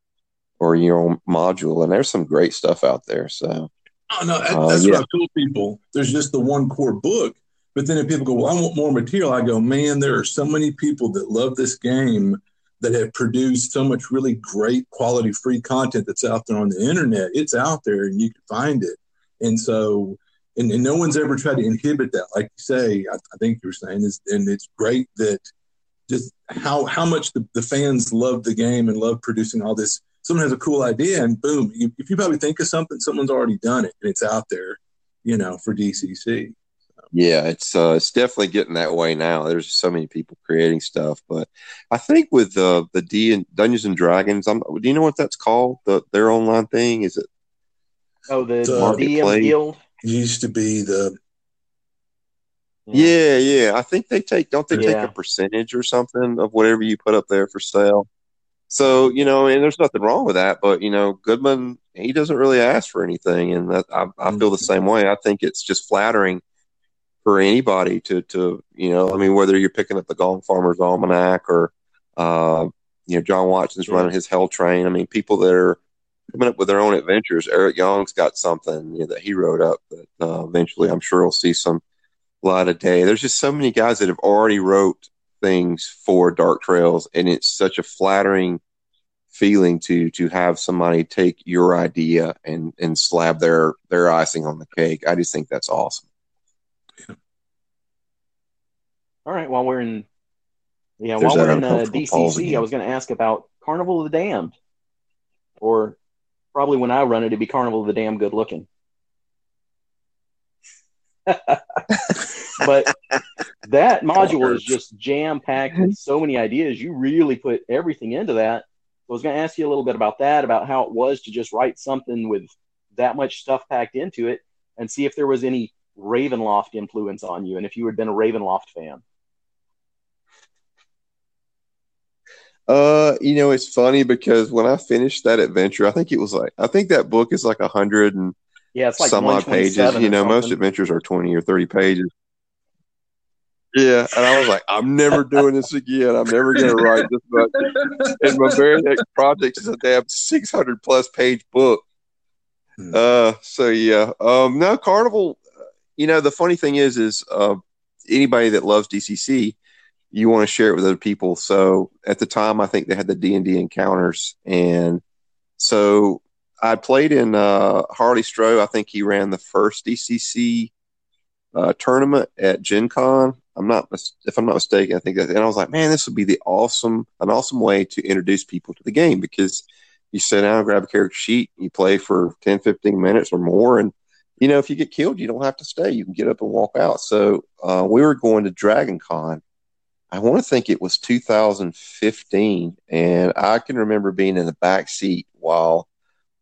or your own module. And there's some great stuff out there. So. Oh no, uh, that's uh, yeah. what I told people. There's just the one core book, but then if people go, well, I want more material, I go, man, there are so many people that love this game that have produced so much really great quality free content that's out there on the internet. It's out there and you can find it. And so, and, and no one's ever tried to inhibit that. Like you say, I, I think you're saying is, and it's great that just how, how much the, the fans love the game and love producing all this. Someone has a cool idea and boom, you, if you probably think of something, someone's already done it and it's out there, you know, for DCC. Yeah, it's uh, it's definitely getting that way now. There's so many people creating stuff, but I think with uh, the D and Dungeons and Dragons, I'm, do you know what that's called? The their online thing is it? Oh, the, the DM Guild used to be the. Yeah, yeah. I think they take don't they yeah. take a percentage or something of whatever you put up there for sale. So you know, and there's nothing wrong with that, but you know, Goodman he doesn't really ask for anything, and that, I, I feel the mm-hmm. same way. I think it's just flattering for anybody to to you know I mean whether you're picking up the Gong Farmer's Almanac or uh, you know John Watson's yeah. running his Hell Train. I mean people that are coming up with their own adventures. Eric Young's got something you know, that he wrote up that uh, eventually I'm sure we'll see some light of day. There's just so many guys that have already wrote things for Dark Trails, and it's such a flattering feeling to to have somebody take your idea and and slab their their icing on the cake. I just think that's awesome. All right. While we're in, yeah, There's while we're in uh, DCC, I was going to ask about Carnival of the Damned, or probably when I run it, it'd be Carnival of the Damned Good Looking. but that module is just jam packed with so many ideas. You really put everything into that. So I was going to ask you a little bit about that, about how it was to just write something with that much stuff packed into it, and see if there was any Ravenloft influence on you, and if you had been a Ravenloft fan. Uh, you know, it's funny because when I finished that adventure, I think it was like I think that book is like a hundred and yeah, it's like some odd pages. You know, most adventures are twenty or thirty pages. Yeah, and I was like, I'm never doing this again. I'm never going to write this book. And my very next project is a damn 600 plus page book. Hmm. Uh, so yeah, um, no Carnival. You know, the funny thing is, is uh, anybody that loves DCC, you want to share it with other people. So at the time, I think they had the D and D encounters, and so I played in uh, Harley Stroh. I think he ran the first DCC uh, tournament at Gen Con. I'm not, if I'm not mistaken, I think that, and I was like, man, this would be the awesome, an awesome way to introduce people to the game because you sit down, grab a character sheet, you play for 10, 15 minutes or more, and you know, if you get killed, you don't have to stay. You can get up and walk out. So uh, we were going to Dragon Con, I want to think it was 2015, and I can remember being in the back seat while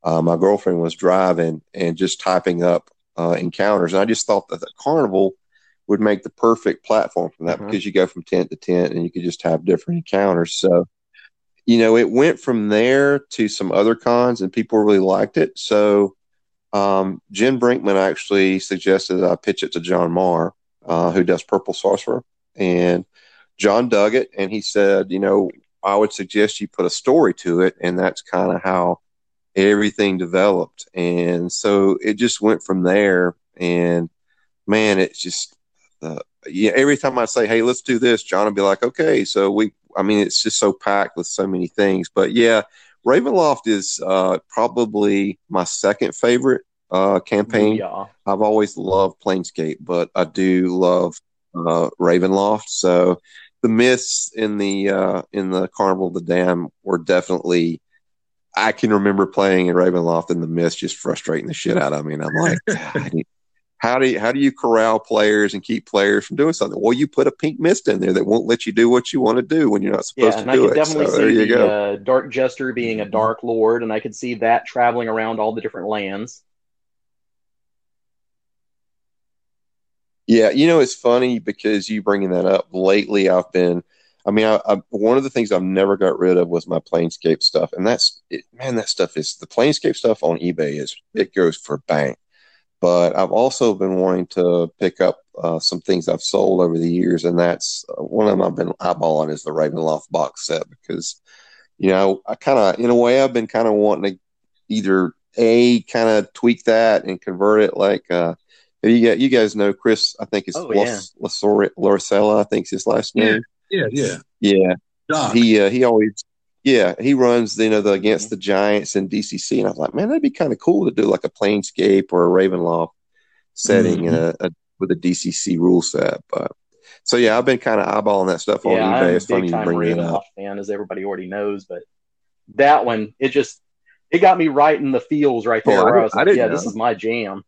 uh, my girlfriend was driving and just typing up uh, encounters. And I just thought that the carnival would make the perfect platform for that mm-hmm. because you go from tent to tent and you could just have different encounters. So, you know, it went from there to some other cons, and people really liked it. So, um, Jen Brinkman actually suggested I pitch it to Jon Marr, uh, who does Purple Sorcerer, and Jon dug it and he said, you know, I would suggest you put a story to it. And that's kind of how everything developed. And so it just went from there. And man, it's just, uh, yeah, every time I say, hey, let's do this, Jon will be like, okay. So we, I mean, it's just so packed with so many things. But yeah, Ravenloft is uh, probably my second favorite uh, campaign. Yeah. I've always loved Planescape, but I do love uh, Ravenloft. So the mists in the uh, in the Carnival of the Damned were definitely. I can remember playing in Ravenloft and the mists just frustrating the shit out of me, and I'm like, how do you, how do you corral players and keep players from doing something? Well, you put a pink mist in there that won't let you do what you want to do when you're not supposed yeah, to do it. I could definitely so, see the uh, Dark Jester being a Dark Lord, and I could see that traveling around all the different lands. Yeah, you know it's funny because you bringing that up. Lately, I've been. I mean, I, I, one of the things I've never got rid of was my Planescape stuff, and that's it, man. That stuff is the Planescape stuff on eBay is it goes for bang. But I've also been wanting to pick up uh, some things I've sold over the years, and that's uh, one of them I've been eyeballing is the Ravenloft box set because you know I kind of in a way I've been kind of wanting to either a kind of tweak that and convert it like. Uh, you got you guys know Chris? I think it's oh, Los, yeah. I think his last name. Yeah, yeah, yeah. Doc. He uh, he always yeah he runs you know the against mm-hmm. the Giants and DCC, and I was like, man, that'd be kind of cool to do like a Planescape or a Ravenloft setting mm-hmm. in a, a, with a DCC rule set. But so yeah, I've been kind of eyeballing that stuff on yeah, eBay. I'm it's funny you bring it up. Fan, as everybody already knows, but that one it just it got me right in the feels right there. Oh, I, I, was like, yeah, know. this is my jam.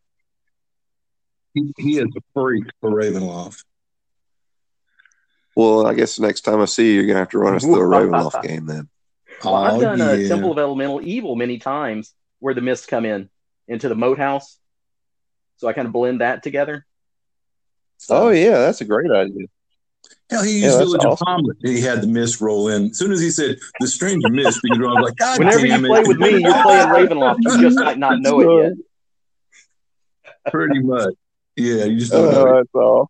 He, he is a freak for Ravenloft. Well, I guess the next time I see you, you're gonna have to run us through a Ravenloft game then. Oh, well, I've done oh, yeah. a Temple of Elemental Evil many times where the mists come in into the moat house. So I kind of blend that together. So, oh yeah, that's a great idea. Hell, he used yeah, Village awesome. of Hommlet. He had the mist roll in. As soon as he said the stranger mist, I was like, God Whenever you it. play with me, you're playing Ravenloft. You just might not know it yet. Pretty much. Yeah, you just don't know. That's all.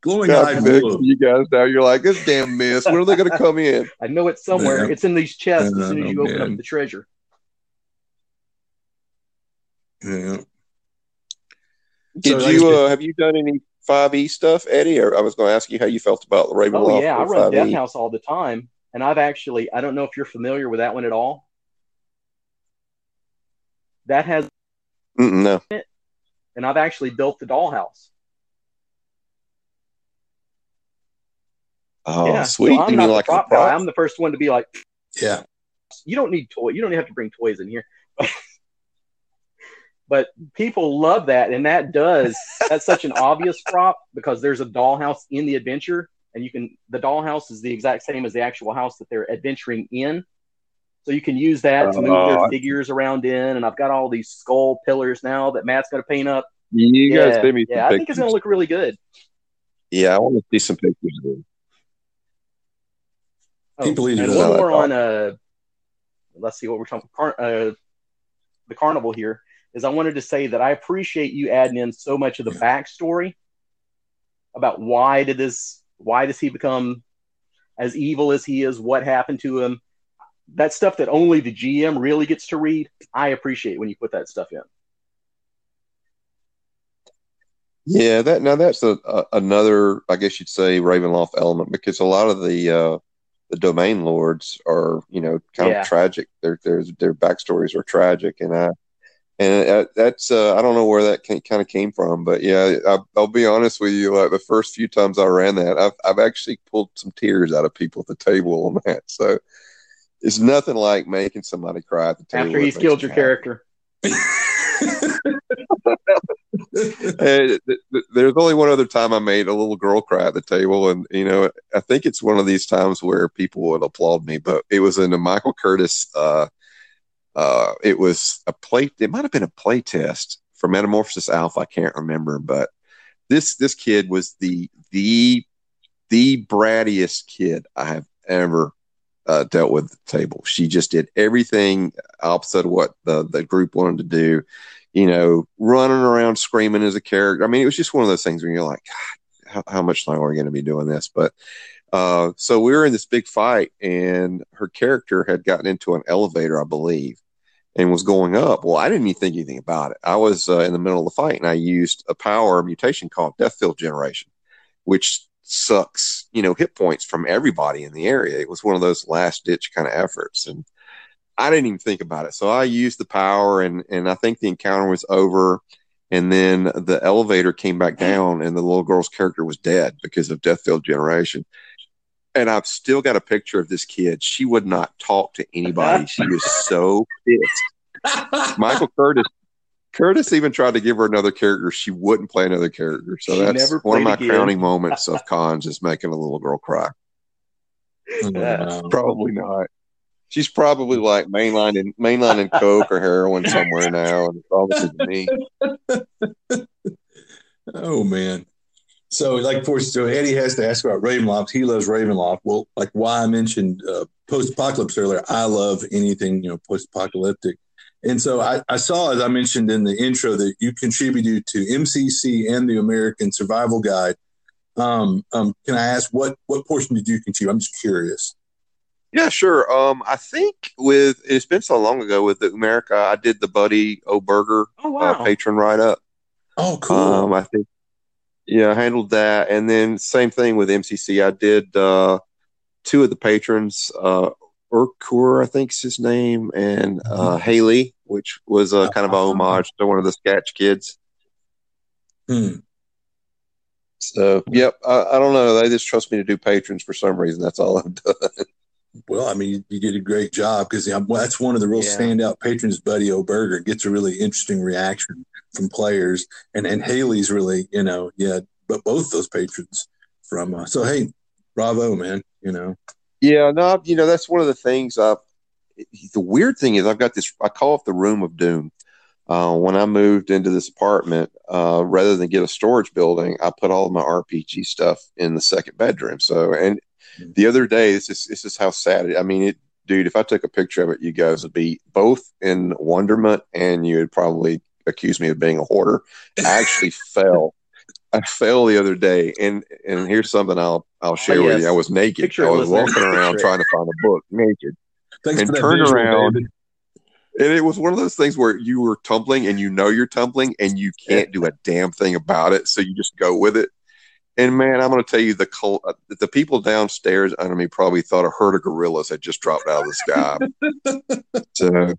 Glowing eye blue. You guys now you're like this damn mist. When are they going to come in? I know it's somewhere. Yeah. It's in these chests as soon as you open up the treasure. Yeah. Did so you uh, have you done any five E stuff, Eddie? Or I was going to ask you how you felt about the Ravenloft. Oh yeah, I run 5e. Death House all the time, and I've actually I don't know if you're familiar with that one at all. That has Mm-mm, no and I've actually built the dollhouse. Oh, yeah. sweet! So I'm you not like the prop guy. I'm the first one to be like, yeah. You don't need toy. You don't have to bring toys in here. but people love that, and that does that's such an obvious prop because there's a dollhouse in the adventure, and you can the dollhouse is the exact same as the actual house that they're adventuring in. So you can use that to move their figures around in, and I've got all these skull pillars now that Matt's going to paint up. You yeah, guys send me some yeah, I think it's going to look really good. Yeah, I want to see some pictures of it. Oh, People eat and one more on uh, let's see what we're talking. Car- uh, the carnival here is. I wanted to say that I appreciate you adding in so much of the backstory about why did this, why does he become as evil as he is? What happened to him? That stuff that only the GM really gets to read. I appreciate when you put that stuff in. Yeah, that now that's a, a another, I guess you'd say, Ravenloft element because a lot of the uh, the domain lords are, you know, kind Yeah. of tragic. Their their their backstories are tragic, and I and uh, that's uh, I don't know where that can, kind of came from, but yeah, I, I'll be honest with you. Like the first few times I ran that, I've I've actually pulled some tears out of people at the table on that. So it's nothing like making somebody cry at the table After he's killed your happy. character, th- th- there's only one other time I made a little girl cry at the table, and you know, I think it's one of these times where people would applaud me. But it was in a Michael Curtis. Uh, uh, it was a play. It might have been a play test for Metamorphosis Alpha. I can't remember, but this this kid was the the the brattiest kid I have ever uh, dealt with the table. She just did everything opposite of what the the group wanted to do you know, running around screaming as a character. I mean, it was just one of those things when you're like, God, how, how much longer are we going to be doing this? But uh, so we were in this big fight, and her character had gotten into an elevator, I believe, and was going up. Well, I didn't even think anything about it. I was uh, in the middle of the fight, and I used a power mutation called Death Field Generation, which sucks, you know, hit points from everybody in the area. It was one of those last ditch kind of efforts, and I didn't even think about it. So I used the power and, and I think the encounter was over. And then the elevator came back down and the little girl's character was dead because of Deathfield Generation. And I've still got a picture of this kid. She would not talk to anybody. She was so pissed. Michael Curtis Curtis even tried to give her another character. She wouldn't play another character. So She that's one of my again. crowning moments of cons is making a little girl cry. Wow. Probably not. She's probably like mainline and mainline and coke or heroin somewhere now, and it's all because me. Oh man. So like for so Eddie has to ask about Ravenloft. He loves Ravenloft. Well, like why I mentioned uh, post apocalypse earlier. I love anything you know post apocalyptic. And so I, I saw, as I mentioned in the intro, that you contributed to MCC and the Umerican Survival Guide. Um, um, can I ask what what portion did you contribute? I'm just curious. Yeah, sure. Um, I think with it's been so long ago with the Umerica, I did the Buddy O'Burger oh uh, patron write up. Oh, cool. Um, I think, yeah, I handled that, and then same thing with MCC. I did uh, two of the patrons, uh, Urkur, I think's his name, and uh, Haley, which was a kind of a homage to one of the Sketch kids. Hmm. So, yep, I, I don't know. They just trust me to do patrons for some reason. That's all I've done. Well, I mean, you did a great job because that's one of the real Yeah. standout patrons. Buddy O'Burger gets a really interesting reaction from players, and and Haley's really, you know, yeah, but both those patrons from. Uh, so hey, bravo, man. You know, Yeah, no, you know that's one of the things. I, the weird thing is, I've got this. I call it the room of doom. Uh, when I moved into this apartment, uh, rather than get a storage building, I put all of my RPG stuff in the second bedroom. So, and the other day, this is this is how sad. It, I mean, it, dude. If I took a picture of it, you guys would be both in wonderment, and you would probably accuse me of being a hoarder. I actually fell. I fell the other day, and and here's something I'll I'll share with yes. you. I was naked. Picture I was walking around Picture trying to find a book naked, thanks And for that turn visual, around. And it was one of those things where you were tumbling, and you know you're tumbling, and you can't do a damn thing about it, so you just go with it. And man, I'm going to tell you, the col- uh, the people downstairs under me probably thought a herd of gorillas had just dropped out of the sky. so,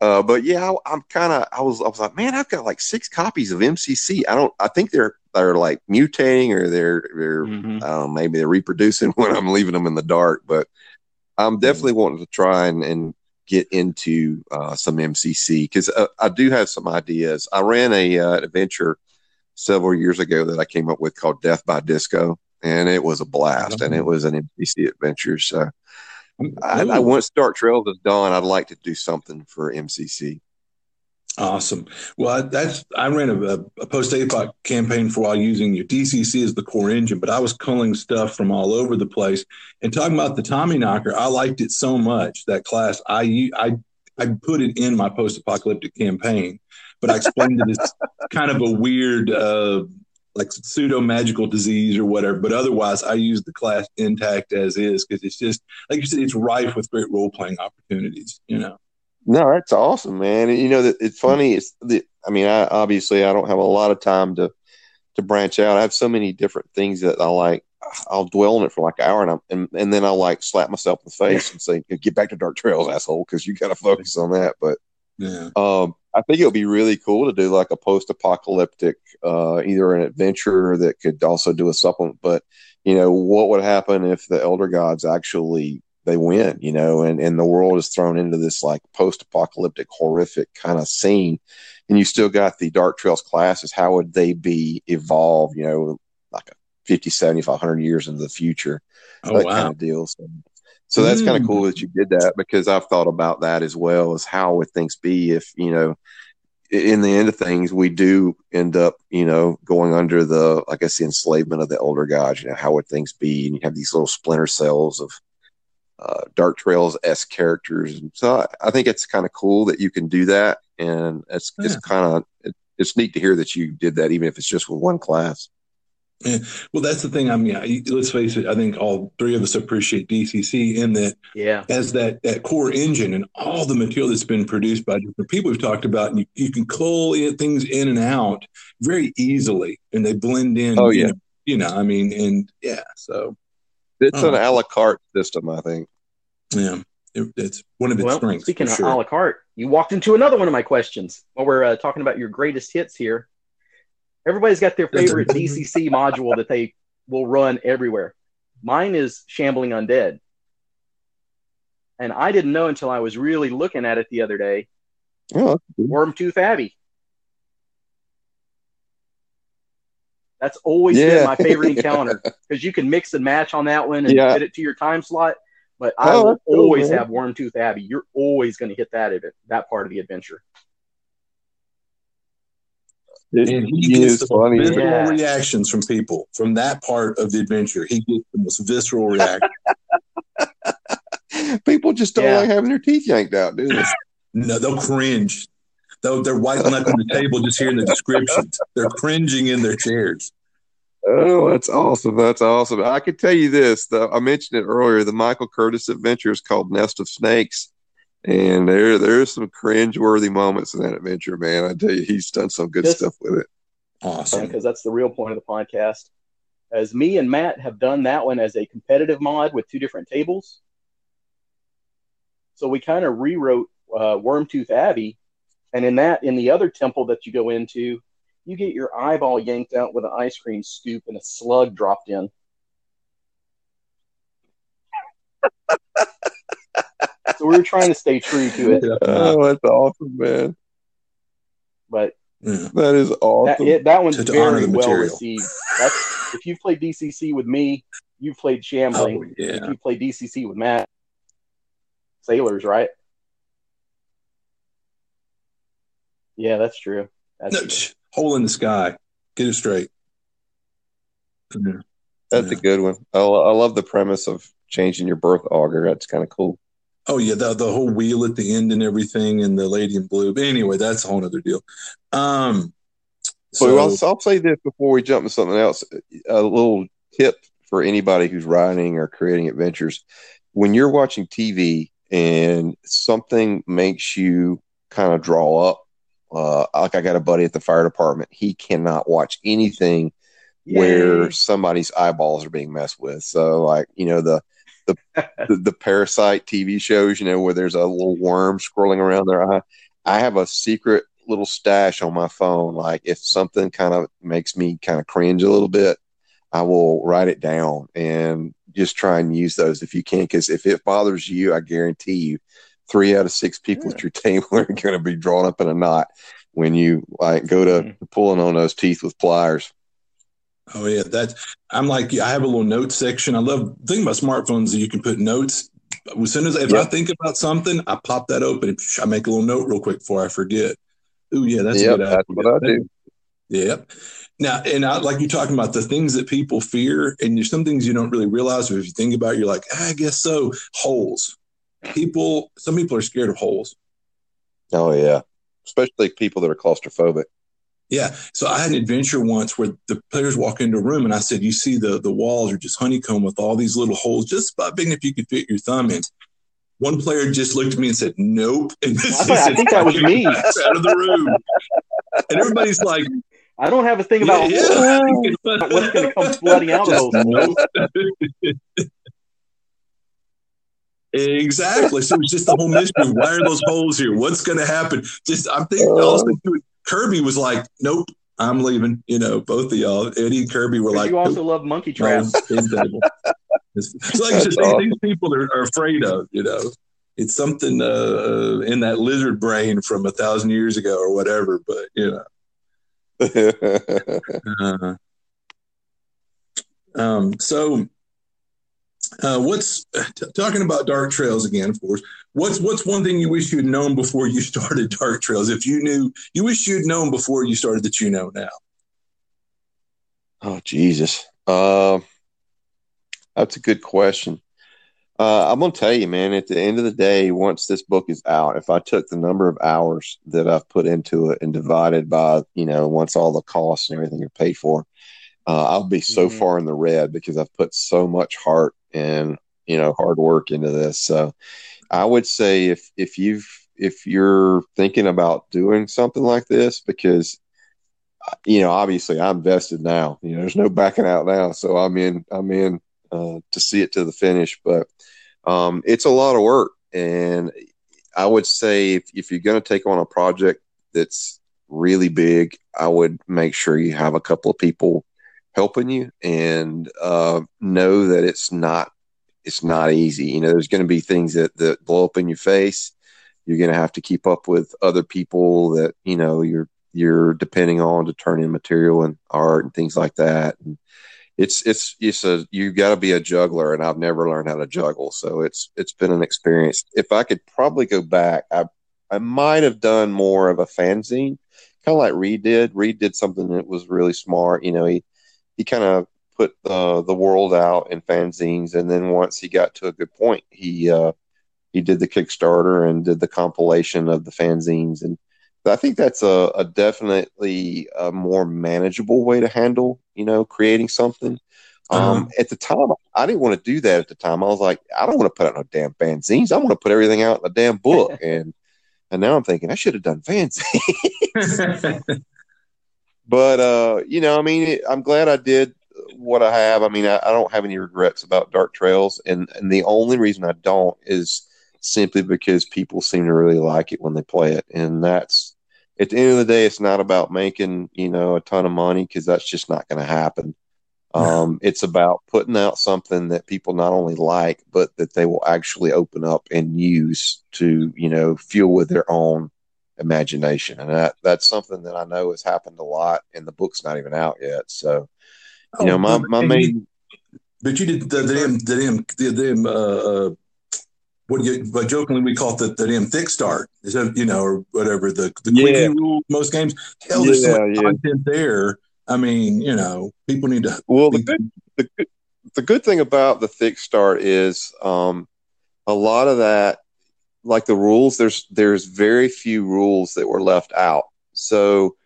uh, but yeah, I, I'm kind of, I was, I was like, man, I've got like six copies of MCC. I don't, I think they're they're like mutating or they're they're Mhm. Don't know, maybe they're reproducing when I'm leaving them in the dark, but I'm definitely wanting to try and, and get into uh, some MCC because uh, I do have some ideas. I ran a uh, adventure several years ago that I came up with called Death by Disco, and it was a blast, and it was an MCC adventure. So, I, I, once Dark Trails is done, I'd like to do something for MCC. Awesome. Well, that's I ran a, a post APOC campaign for a while using your DCC as the core engine, but I was culling stuff from all over the place. And talking about the Tommy Knocker, I liked it so much that class. I I I put it in my post apocalyptic campaign, but I explained it as kind of a weird, uh, like pseudo magical disease or whatever. But otherwise, I use the class intact as is because it's just like you said, it's rife with great role playing opportunities. You know. No, that's awesome, man. You know that it's funny. It's the. I mean, I obviously I don't have a lot of time to to branch out. I have so many different things that I like. I'll dwell on it for like an hour, and I'm, and, and then I'll like slap myself in the face and say, "Get back to Dark Trails, asshole," because you got to focus on that. But yeah, um, I think it would be really cool to do like a post-apocalyptic, uh, either an adventure that could also do a supplement. But you know, what would happen if the Elder Gods actually they win, you know, and, and the world is thrown into this like post apocalyptic, horrific kind of scene. And you still got the Dark Trails classes. How would they be evolved, you know, like a 50, 75, years into the future? Oh, that wow. kind of deal. So, so that's kind of Mm. cool that you did that because I've thought about that as well as how would things be if, you know, in the end of things, we do end up, you know, going under the, I guess, the enslavement of the older gods. You know, how would things be? And you have these little splinter cells of uh, Dark Trails s characters. And so I, I think it's kind of cool that you can do that, and it's it's kind of it, it's neat to hear that you did that, even if it's just with one class. Well, that's the thing. I mean, I, let's face it. I think all three of us appreciate DCC in that Yeah. as that that core engine and all the material that's been produced by different people we've talked about, and you, you can cull in, things in and out very easily, and they blend in. Oh, you yeah. know, you know, I mean, and yeah, so It's Oh. an a la carte system, I think. yeah, it, it's one of its Well, strengths. speaking for of sure. a la carte, you walked into another one of my questions while we're uh, talking about your greatest hits here. Everybody's got their favorite DCC module that they will run everywhere. Mine is Shambling Undead. And I didn't know until I was really looking at it the other day. Oh, Wormtooth Abbey. That's always Yeah. been my favorite encounter because you can mix and match on that one and Yeah. fit it to your time slot. But I Oh, will cool, always man. have Wormtooth Abbey. You're always going to hit that event, that part of the adventure. it, and he it gets the funny. visceral Yeah. reactions from people from that part of the adventure. He gets the most visceral reaction. People just don't Yeah. like having their teeth yanked out, do they? no, they'll cringe. They'll, they're white knuckling the table just hearing the descriptions. They're cringing in their chairs. Oh, that's awesome. That's awesome. I can tell you this, though. I mentioned it earlier. The Michael Curtis adventure is called Nest of Snakes. And there there's some cringe-worthy moments in that adventure, man. I tell you, he's done some good Just- stuff with it. Awesome. because that's the real point of the podcast. As me and Matt have done that one as a competitive mod with two different tables. So we kind of rewrote uh, Wormtooth Abbey, and in that, in the other temple that you go into, you get your eyeball yanked out with an ice cream scoop and a slug dropped in. so we were trying to stay true to it, Oh, that's awesome, man. but Yeah. That is that, awesome. it, that one's To- to honor very the well material. received. That's if you've played DCC with me, you've played Shambling. Oh, yeah. If you play DCC with Matt, Sailors, right? Yeah, that's true. That's No, true. hole in the sky. Get it straight. Yeah. That's a good one. I, I love the premise of changing your birth augur. That's kind of cool. Oh yeah, the the whole wheel at the end and everything, and the lady in blue. But anyway, that's a whole other deal. Um, So, so I'll, I'll say this before we jump to something else. A little tip for anybody who's writing or creating adventures: when you're watching TV and something makes you kind of draw up, uh, like I got a buddy at the fire department, he cannot watch anything where somebody's eyeballs are being messed with. So, like you know the the, the the parasite TV shows, you know, where there's a little worm scrolling around their eye. I have a secret little stash on my phone. Like if something kind of makes me kind of cringe a little bit, I will write it down and just try and use those if you can. Because if it bothers you, I guarantee you, three out of six people yeah. at your table are going to be drawn up in a knot when you like go to mm-hmm. pulling on those teeth with pliers. Oh yeah, that's. I'm like I have a little note section. I love the thing about smartphones that you can put notes. As soon as if yep. I think about something, I pop that open. I make a little note real quick before I forget. Oh yeah, that's yep, That's what I do. Yep. Now, and I, like you're talking about the things that people fear, and there's some things you don't really realize. But if you think about, it, you're like, ah, I guess so. Holes. People. Some people are scared of holes. Oh yeah, especially people that are claustrophobic. Yeah. So I had an adventure once where the players walk into a room and I said, You see the the walls are just honeycomb with all these little holes, just about big enough you could fit your thumb in. One player just looked at me and said, Nope. And this I, I think that was me. Out of the room. And everybody's like, I don't have a thing about yeah, yeah. what's going to come flooding out of those holes. exactly. So it's just the whole mystery. Why are those holes here? What's going to happen? Just I'm thinking. I was thinking Kirby was like, "Nope, I'm leaving." You know, both of y'all, Eddie and Kirby, were like, "You also love monkey traps." it's, it's like just awesome. these people are, are, afraid of. You know, it's something uh, in that lizard brain from a thousand years ago or whatever. But you know. uh, um, so uh, what's t- talking about dark trails again of course what's what's one thing you wish you had known before you started dark trails? If you knew you wish you'd known before you started that you know now. Oh jesus. Uh, that's a good question. Uh, i'm gonna tell you man at the end of the day once this book is out if i took the number of hours that i've put into it and divided by you know once all the costs and everything are paid for uh, I'll be so mm-hmm. far in the red because I've put so much heart and you know hard work into this. So I would say if if you've if you're thinking about doing something like this because you know obviously I'm vested now. You know there's no backing out now, so I'm in I'm in uh, to see it to the finish. But um, it's a lot of work, and I would say if if you're going to take on a project that's really big, I would make sure you have a couple of people helping you and uh, know that it's not it's not easy. You know, there's going to be things that that blow up in your face. You're going to have to keep up with other people that you know you're you're depending on to turn in material and art and things like that. And it's it's it's a you got to be a juggler, and I've never learned how to juggle, so it's it's been an experience. If I could probably go back, I I might have done more of a fanzine, kind of like Reid did. Reid did something that was really smart. You know, he he kind of put uh, the world out in fanzines, and then once he got to a good point, he uh, he did the Kickstarter and did the compilation of the fanzines, and I think that's a, a definitely a more manageable way to handle, you know, creating something. Uh-huh. Um, at the time, I didn't want to do that. At the time, I was like, I don't want to put out no damn fanzines. I want to put everything out in a damn book, and and now I'm thinking I should have done fanzines. but uh, you know, I mean, it, I'm glad I did what I have. I mean, I, I, don't have any regrets about Dark Trails, and and the only reason I don't is simply because people seem to really like it when they play it, and that's at the end of the day, it's not about making you know a ton of money because that's just not going to happen. Um, it's about putting out something that people not only like, but that they will actually open up and use to, you know, fuel with their own imagination. And that, that's something that I know has happened a lot and the book's not even out yet. So, you oh, know, my, my main. but you did the, the damn, the damn, the damn, uh, uh, what you, but jokingly we call it the, the damn thick start, is that, you know, or whatever the, the yeah. rule most games. Hell, there's yeah, so much yeah. content there. I mean, you know, people need to. Well, the good, the good, the good thing about the thick start is um, a lot of that like the rules there's there's very few rules that were left out. So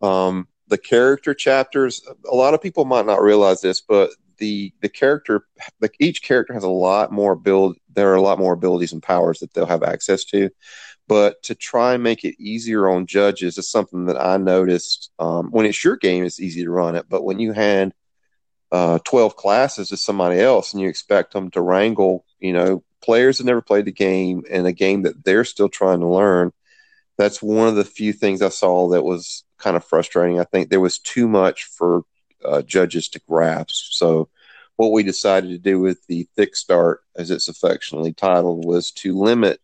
um, the character chapters a lot of people might not realize this but the the character like each character has a lot more build there are a lot more abilities and powers that they'll have access to. But to try and make it easier on judges is something that i noticed um, when it's your game it's easy to run it but when you hand uh, 12 classes to somebody else and you expect them to wrangle you know players have never played the game and a game that they're still trying to learn. That's one of the few things I saw that was kind of frustrating. I think there was too much for uh, judges to grasp. So, what we decided to do with the thick start, as it's affectionately titled, was to limit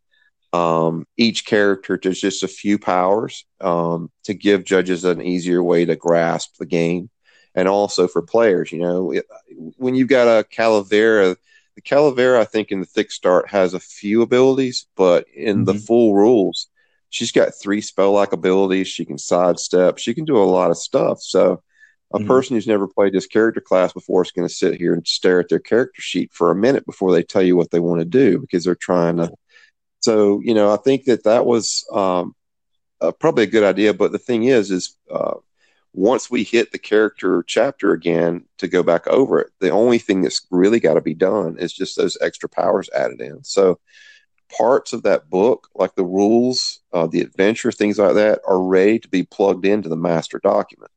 um, each character to just a few powers um, to give judges an easier way to grasp the game, and also for players. You know, when you've got a Calavera, the Calavera, I think in the thick start has a few abilities, but in mm-hmm. the full rules, she's got three spell like abilities. She can sidestep. She can do a lot of stuff. So a mm-hmm. person who's never played this character class before is going to sit here and stare at their character sheet for a minute before they tell you what they want to do because they're trying to so, you know, I think that that was um, uh, probably a good idea. But the thing is, is uh, once we hit the character chapter again to go back over it, the only thing that's really got to be done is just those extra powers added in. So, parts of that book, like the rules, uh, the adventure, things like that, are ready to be plugged into the master document.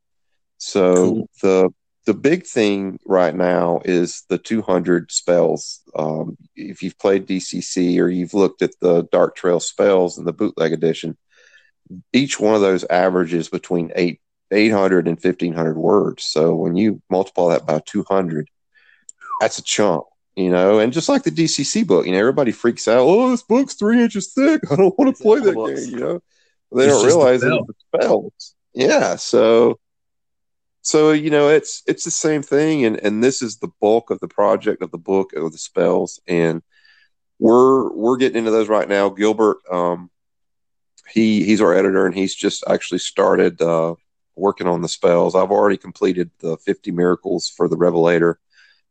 So cool. the the big thing right now is the 200 spells. Um, if you've played DCC or you've looked at the Dark Trail spells in the bootleg edition, each one of those averages between eight, 800 and 1500 words. So when you multiply that by 200, that's a chunk, you know. And just like the DCC book, you know, everybody freaks out. Oh, this book's three inches thick. I don't want to play that game, you know. They it's don't realize that it's the spells. Yeah. So so you know it's it's the same thing and and this is the bulk of the project of the book of the spells and we're we're getting into those right now gilbert um he he's our editor and he's just actually started uh working on the spells i've already completed the 50 miracles for the revelator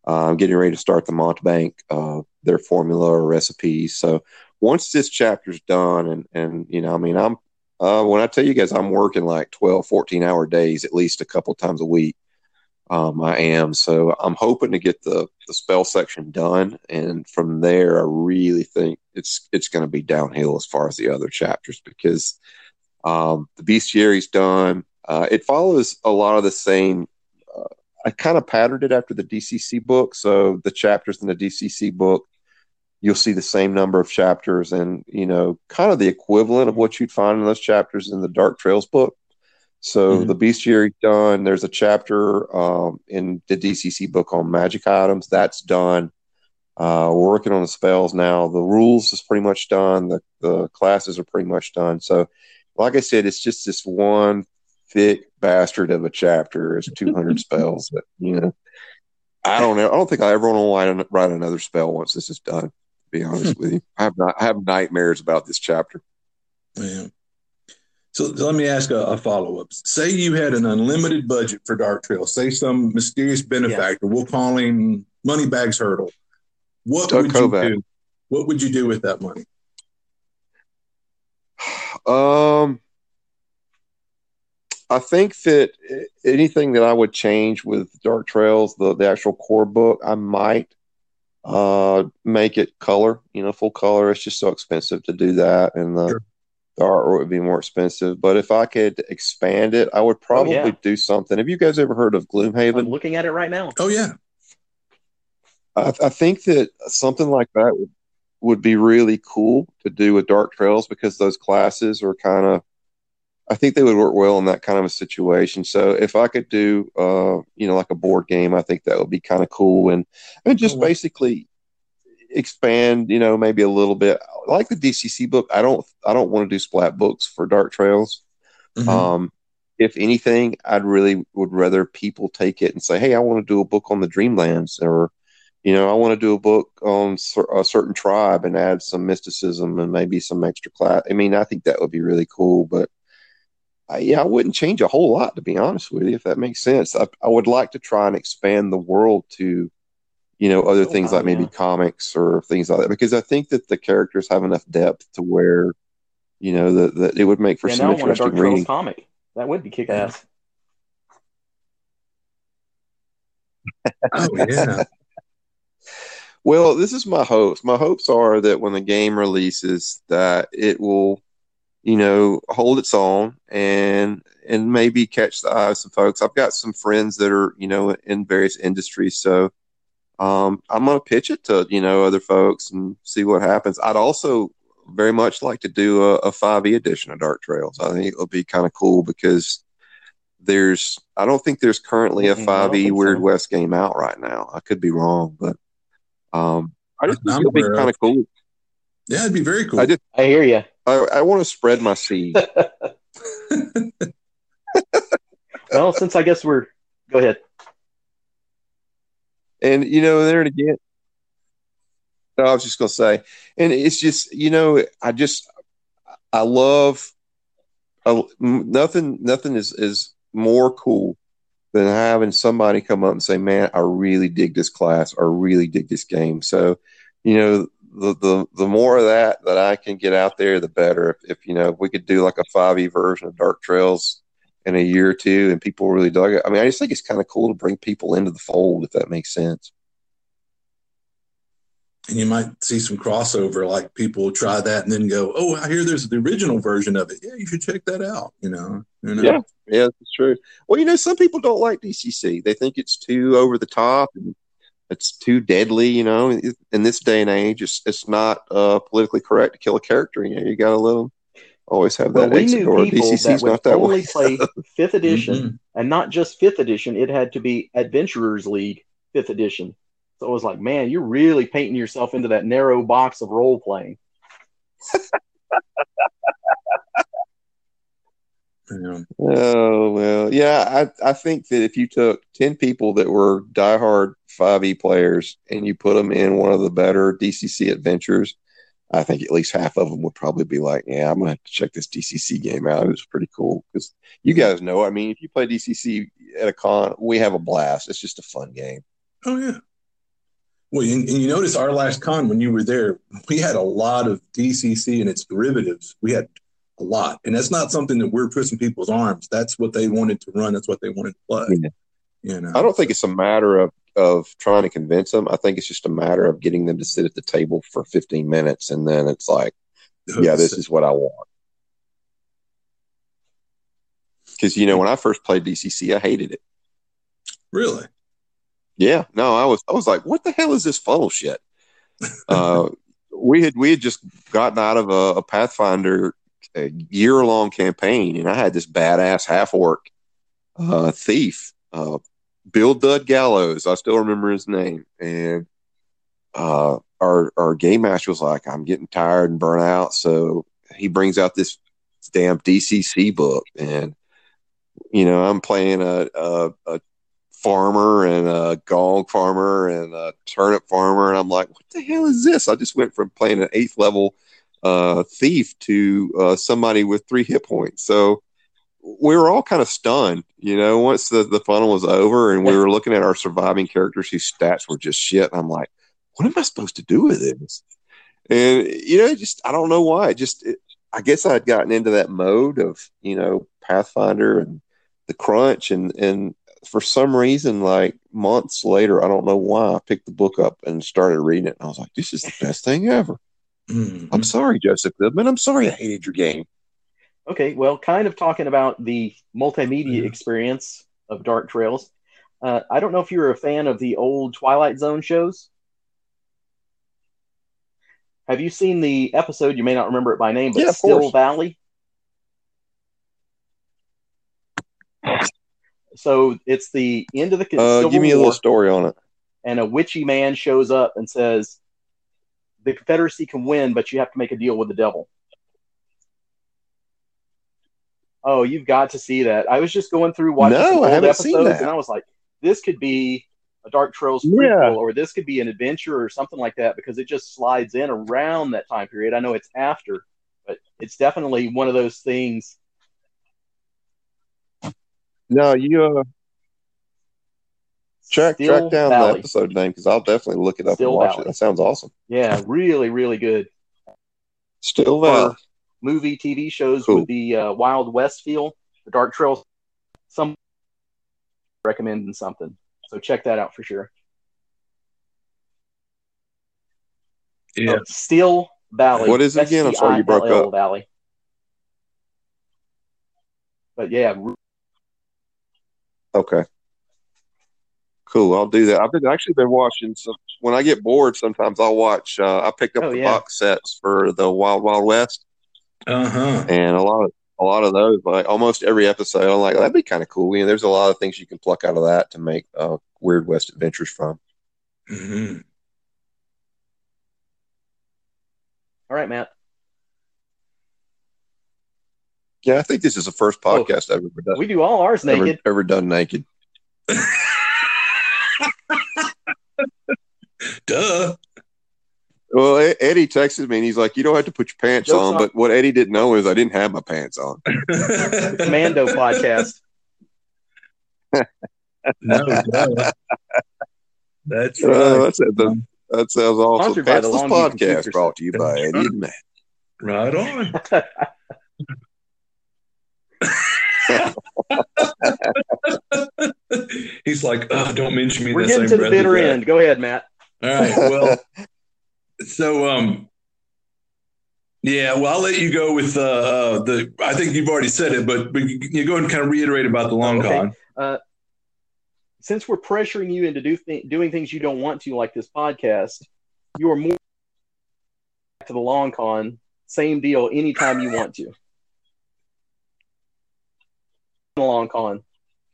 uh, i'm getting ready to start the mountebank uh their formula or recipes so once this chapter's done and and you know i mean i'm uh, when I tell you guys I'm working like 12, 14 hour days at least a couple times a week, um, I am. So I'm hoping to get the, the spell section done. And from there, I really think it's it's going to be downhill as far as the other chapters because um, the bestiary's done. Uh, it follows a lot of the same. Uh, I kind of patterned it after the DCC book. So the chapters in the DCC book you'll see the same number of chapters and you know kind of the equivalent of what you'd find in those chapters in the dark trails book so mm-hmm. the bestiary done there's a chapter um, in the dcc book on magic items that's done uh, we're working on the spells now the rules is pretty much done the, the classes are pretty much done so like i said it's just this one thick bastard of a chapter it's 200 spells but you know I don't know. I don't think I ever want to write another spell once this is done To be honest with you. I have not, I have nightmares about this chapter. Yeah. So, so let me ask a, a follow up. Say you had an unlimited budget for Dark Trail. Say some mysterious benefactor. Yeah. We'll call him Moneybags Hurdle. What Doug would Kovac. you do? What would you do with that money? Um, I think that anything that I would change with Dark Trails, the the actual core book, I might uh, make it color, you know, full color. It's just so expensive to do that, and the, sure. the artwork would be more expensive. But if I could expand it, I would probably oh, yeah. do something. Have you guys ever heard of Gloomhaven? I'm looking at it right now. Oh yeah, I, I think that something like that would would be really cool to do with Dark Trails because those classes are kind of I think they would work well in that kind of a situation. So if I could do, uh, you know, like a board game, I think that would be kind of cool, and and just oh, basically expand, you know, maybe a little bit. Like the DCC book, I don't, I don't want to do splat books for Dark Trails. Mm-hmm. Um, if anything, I'd really would rather people take it and say, "Hey, I want to do a book on the Dreamlands," or you know, I want to do a book on a certain tribe and add some mysticism and maybe some extra class. I mean, I think that would be really cool, but I, yeah, I wouldn't change a whole lot to be honest with you, if that makes sense. I, I would like to try and expand the world to, you know, other oh, things wow, like maybe yeah. comics or things like that, because I think that the characters have enough depth to where, you know, that that it would make for yeah, some interesting reading. Comic that would be kick ass. oh yeah. well, this is my hopes. My hopes are that when the game releases, that it will you know, hold its own and and maybe catch the eye of some folks. I've got some friends that are, you know, in various industries, so um, I'm going to pitch it to you know other folks and see what happens. I'd also very much like to do a, a 5e edition of Dark Trails. I think it'll be kind of cool because there's I don't think there's currently a 5e Weird so. West game out right now. I could be wrong, but um, I just think it'll be kind of cool Yeah, it'd be very cool. I just I hear you. I, I want to spread my seed. Well, since I guess we're go ahead. And you know, there and again, no, I was just gonna say, and it's just you know, I just I love I, nothing. Nothing is is more cool than having somebody come up and say, "Man, I really dig this class. or really dig this game." So, you know, the the the more of that that I can get out there, the better. If, if you know, if we could do like a five e version of Dark Trails in a year or two, and people really dug it. I mean, I just think it's kind of cool to bring people into the fold, if that makes sense. and you might see some crossover, like people try that and then go, "Oh, I hear there's the original version of it. Yeah, you should check that out." You know, you know? Yeah. Yeah, that's true. Well, you know, some people don't like DCC. They think it's too over the top and it's too deadly. You know, in this day and age, it's it's not uh, politically correct to kill a character. You know, you got to let them always have Well, that we exit knew door. people that would not that only way. play fifth edition, Mhm. and not just fifth edition. It had to be Adventurers League fifth edition. So it was like, man, you're really painting yourself into that narrow box of role playing. Know. Oh well, yeah. I I think that if you took ten people that were diehard five E players and you put them in one of the better DCC adventures, I think at least half of them would probably be like, "Yeah, I'm gonna have to check this DCC game out. It was pretty cool." Because you guys know, I mean, if you play DCC at a con, we have a blast. It's just a fun game. Oh yeah. Well, and, and you notice our last con when you were there, we had a lot of DCC and its derivatives. We had a lot, and that's not something that we're twisting people's arms. That's what they wanted to run. That's what they wanted to play. Yeah. You know, I don't think it's a matter of of trying to convince them. I think it's just a matter of getting them to sit at the table for 15 minutes, and then it's like, yeah, this is what I want. Because you know, when I first played DCC, I hated it. really. Yeah, no, I was I was like, what the hell is this funnel shit? uh, we had we had just gotten out of a, a Pathfinder year long campaign, and I had this badass half orc uh, thief, uh, Bill Dud Gallows. I still remember his name, and uh, our our game master was like, I'm getting tired and burnt out, so he brings out this damn DCC book, and you know, I'm playing a, a, a farmer and a gong farmer and a turnip farmer. And I'm like, what the hell is this? I just went from playing an eighth level uh, thief to uh, somebody with three hit points. So we were all kind of stunned, you know, once the, the funnel was over and we were looking at our surviving characters whose stats were just shit. I'm like, what am I supposed to do with this? And, you know, just, I don't know why. Just, it, I guess I'd gotten into that mode of, you know, Pathfinder and the crunch and, and for some reason, like months later, I don't know why, I picked the book up and started reading it. And I was like, this is the best thing ever. Mhm. I'm sorry, Joseph Goodman. I'm sorry I hated your game. Okay, well, kind of talking about the multimedia Mhm. experience of Dark Trails. Uh, I don't know if you're a fan of the old Twilight Zone shows. Have you seen the episode? You may not remember it by name, but Yeah, Still course. Valley. So it's the end of the Uh, give me a little story on it. and a witchy man shows up and says, "The Confederacy can win, but you have to make a deal with the devil." Oh, you've got to see that. I was just going through watching No, some old episodes, and I was like, "This could be a Dark Trails Yeah. prequel, or this could be an adventure, or something like that," because it just slides in around that time period. I know it's after, but it's definitely one of those things. No, you uh, track Still track down Valley. the episode name because I'll definitely look it up Still and watch Valley. it. That sounds awesome. Yeah, really, really good. Still For Valley. movie, TV shows Cool. with the uh, Wild West feel, the Dark Trails. Some recommending something, so check that out for sure. Yeah. Oh, Steel Valley. What is it again? I'm sorry, you broke S-T-I-L-L up. Valley. But yeah, Okay. Cool. I'll do that. I've been actually been watching some. When I get bored, sometimes I'll watch. Uh, I picked up Oh, the yeah. box sets for the Wild Wild West, Uh huh. and a lot of a lot of those, like almost every episode, I'm like, that'd be kind of cool. You know, there's a lot of things you can pluck out of that to make uh, Weird West Adventures from. hmm All right, Matt. Yeah, I think this is the first Oh, podcast I've ever done. We do all ours ever, naked. ever done naked. Duh. Well, Eddie texted me and he's like, "You don't have to put your pants Joke's on." on- But what Eddie didn't know is I didn't have my pants on. Commando podcast. no, duh. That's Uh, that's it. That, that sounds awesome. Sponsored by the Patchless Longview Computer podcast brought to you by Eddie and Matt. Right on. He's like, oh, don't mention me. We're in getting same to the bitter end. Go ahead, Matt. All right. Well, so um, yeah. Well, I'll let you go with uh, uh the. I think you've already said it, but, but you go and kind of reiterate about the long Okay. con. Since we're pressuring you into do th- doing things you don't want to, like this podcast, you are more to the long con. Same deal. Anytime you want to. The long con.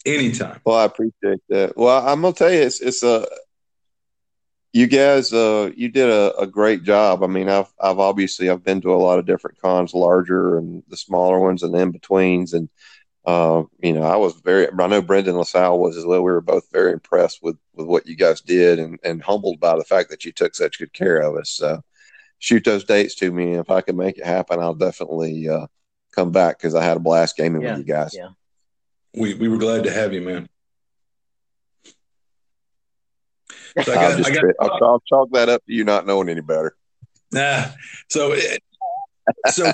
Anytime. Well, I appreciate that. Well, I'm gonna tell you, it's it's a you guys, uh, you did a, a great job. I mean, I've I've obviously I've been to a lot of different cons, larger and the smaller ones, and in betweens, and uh, you know, I was very. I know Brendan LaSalle was as well. We were both very impressed with with what you guys did, and and humbled by the fact that you took such good care of us. So, shoot those dates to me, and if I can make it happen, I'll definitely uh, come back because I had a blast gaming Yeah, with you guys. yeah. We we were glad to have you, man. So I I'll, got, just, I got I'll, I'll chalk that up to you not knowing any better. Nah. So, it- so,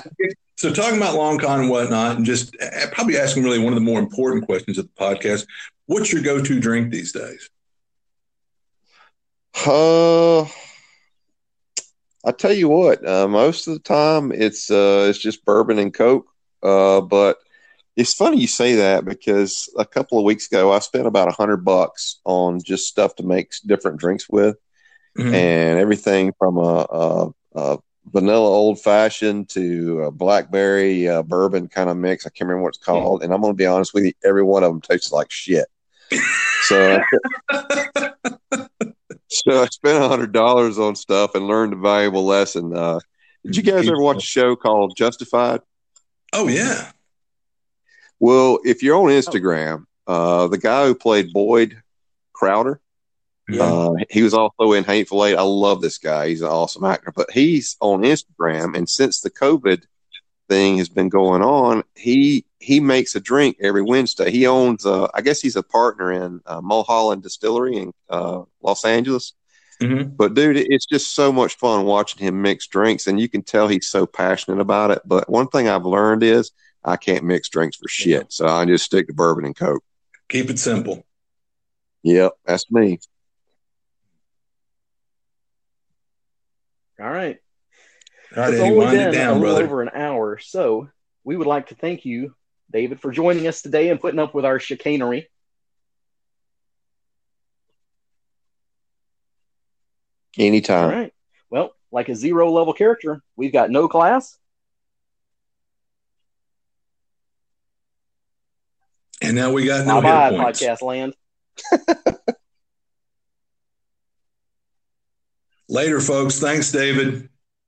so talking about long con and whatnot, and just uh, probably asking really one of the more important questions of the podcast. What's your go-to drink these days? Uh, I tell you what, uh, most of the time it's uh, it's just bourbon and coke. Uh, but it's funny you say that because a couple of weeks ago I spent about a hundred bucks on just stuff to make different drinks with, Mhm. and everything from a, a, a vanilla old fashioned to a blackberry uh, bourbon kind of mix. I can't remember what it's called, and I'm going to be honest with you, every one of them tastes like shit. So. So I spent a hundred dollars on stuff and learned a valuable lesson. Uh, did you guys ever watch a show called Justified? oh yeah. Well, if you're on Instagram, uh, the guy who played Boyd Crowder, uh, he was also in Hateful Eight. I love this guy; he's an awesome actor. But he's on Instagram, and since the COVID thing has been going on, he he makes a drink every Wednesday. He owns, uh, I guess, he's a partner in uh, Mulholland Distillery in uh, Los Angeles. Mhm. But dude, it's just so much fun watching him mix drinks, and you can tell he's so passionate about it. But one thing I've learned is I can't mix drinks for shit, so I just stick to bourbon and coke. Keep it simple. Yep, that's me. All right. All right, it's Eddie, only been it a little brother. over an hour, so we would like to thank you, David, for joining us today and putting up with our chicanery. Anytime. All right. Well, like a zero level character, we've got no class. And now we got no bye hit bye, points. podcast land. Later, folks. Thanks, David.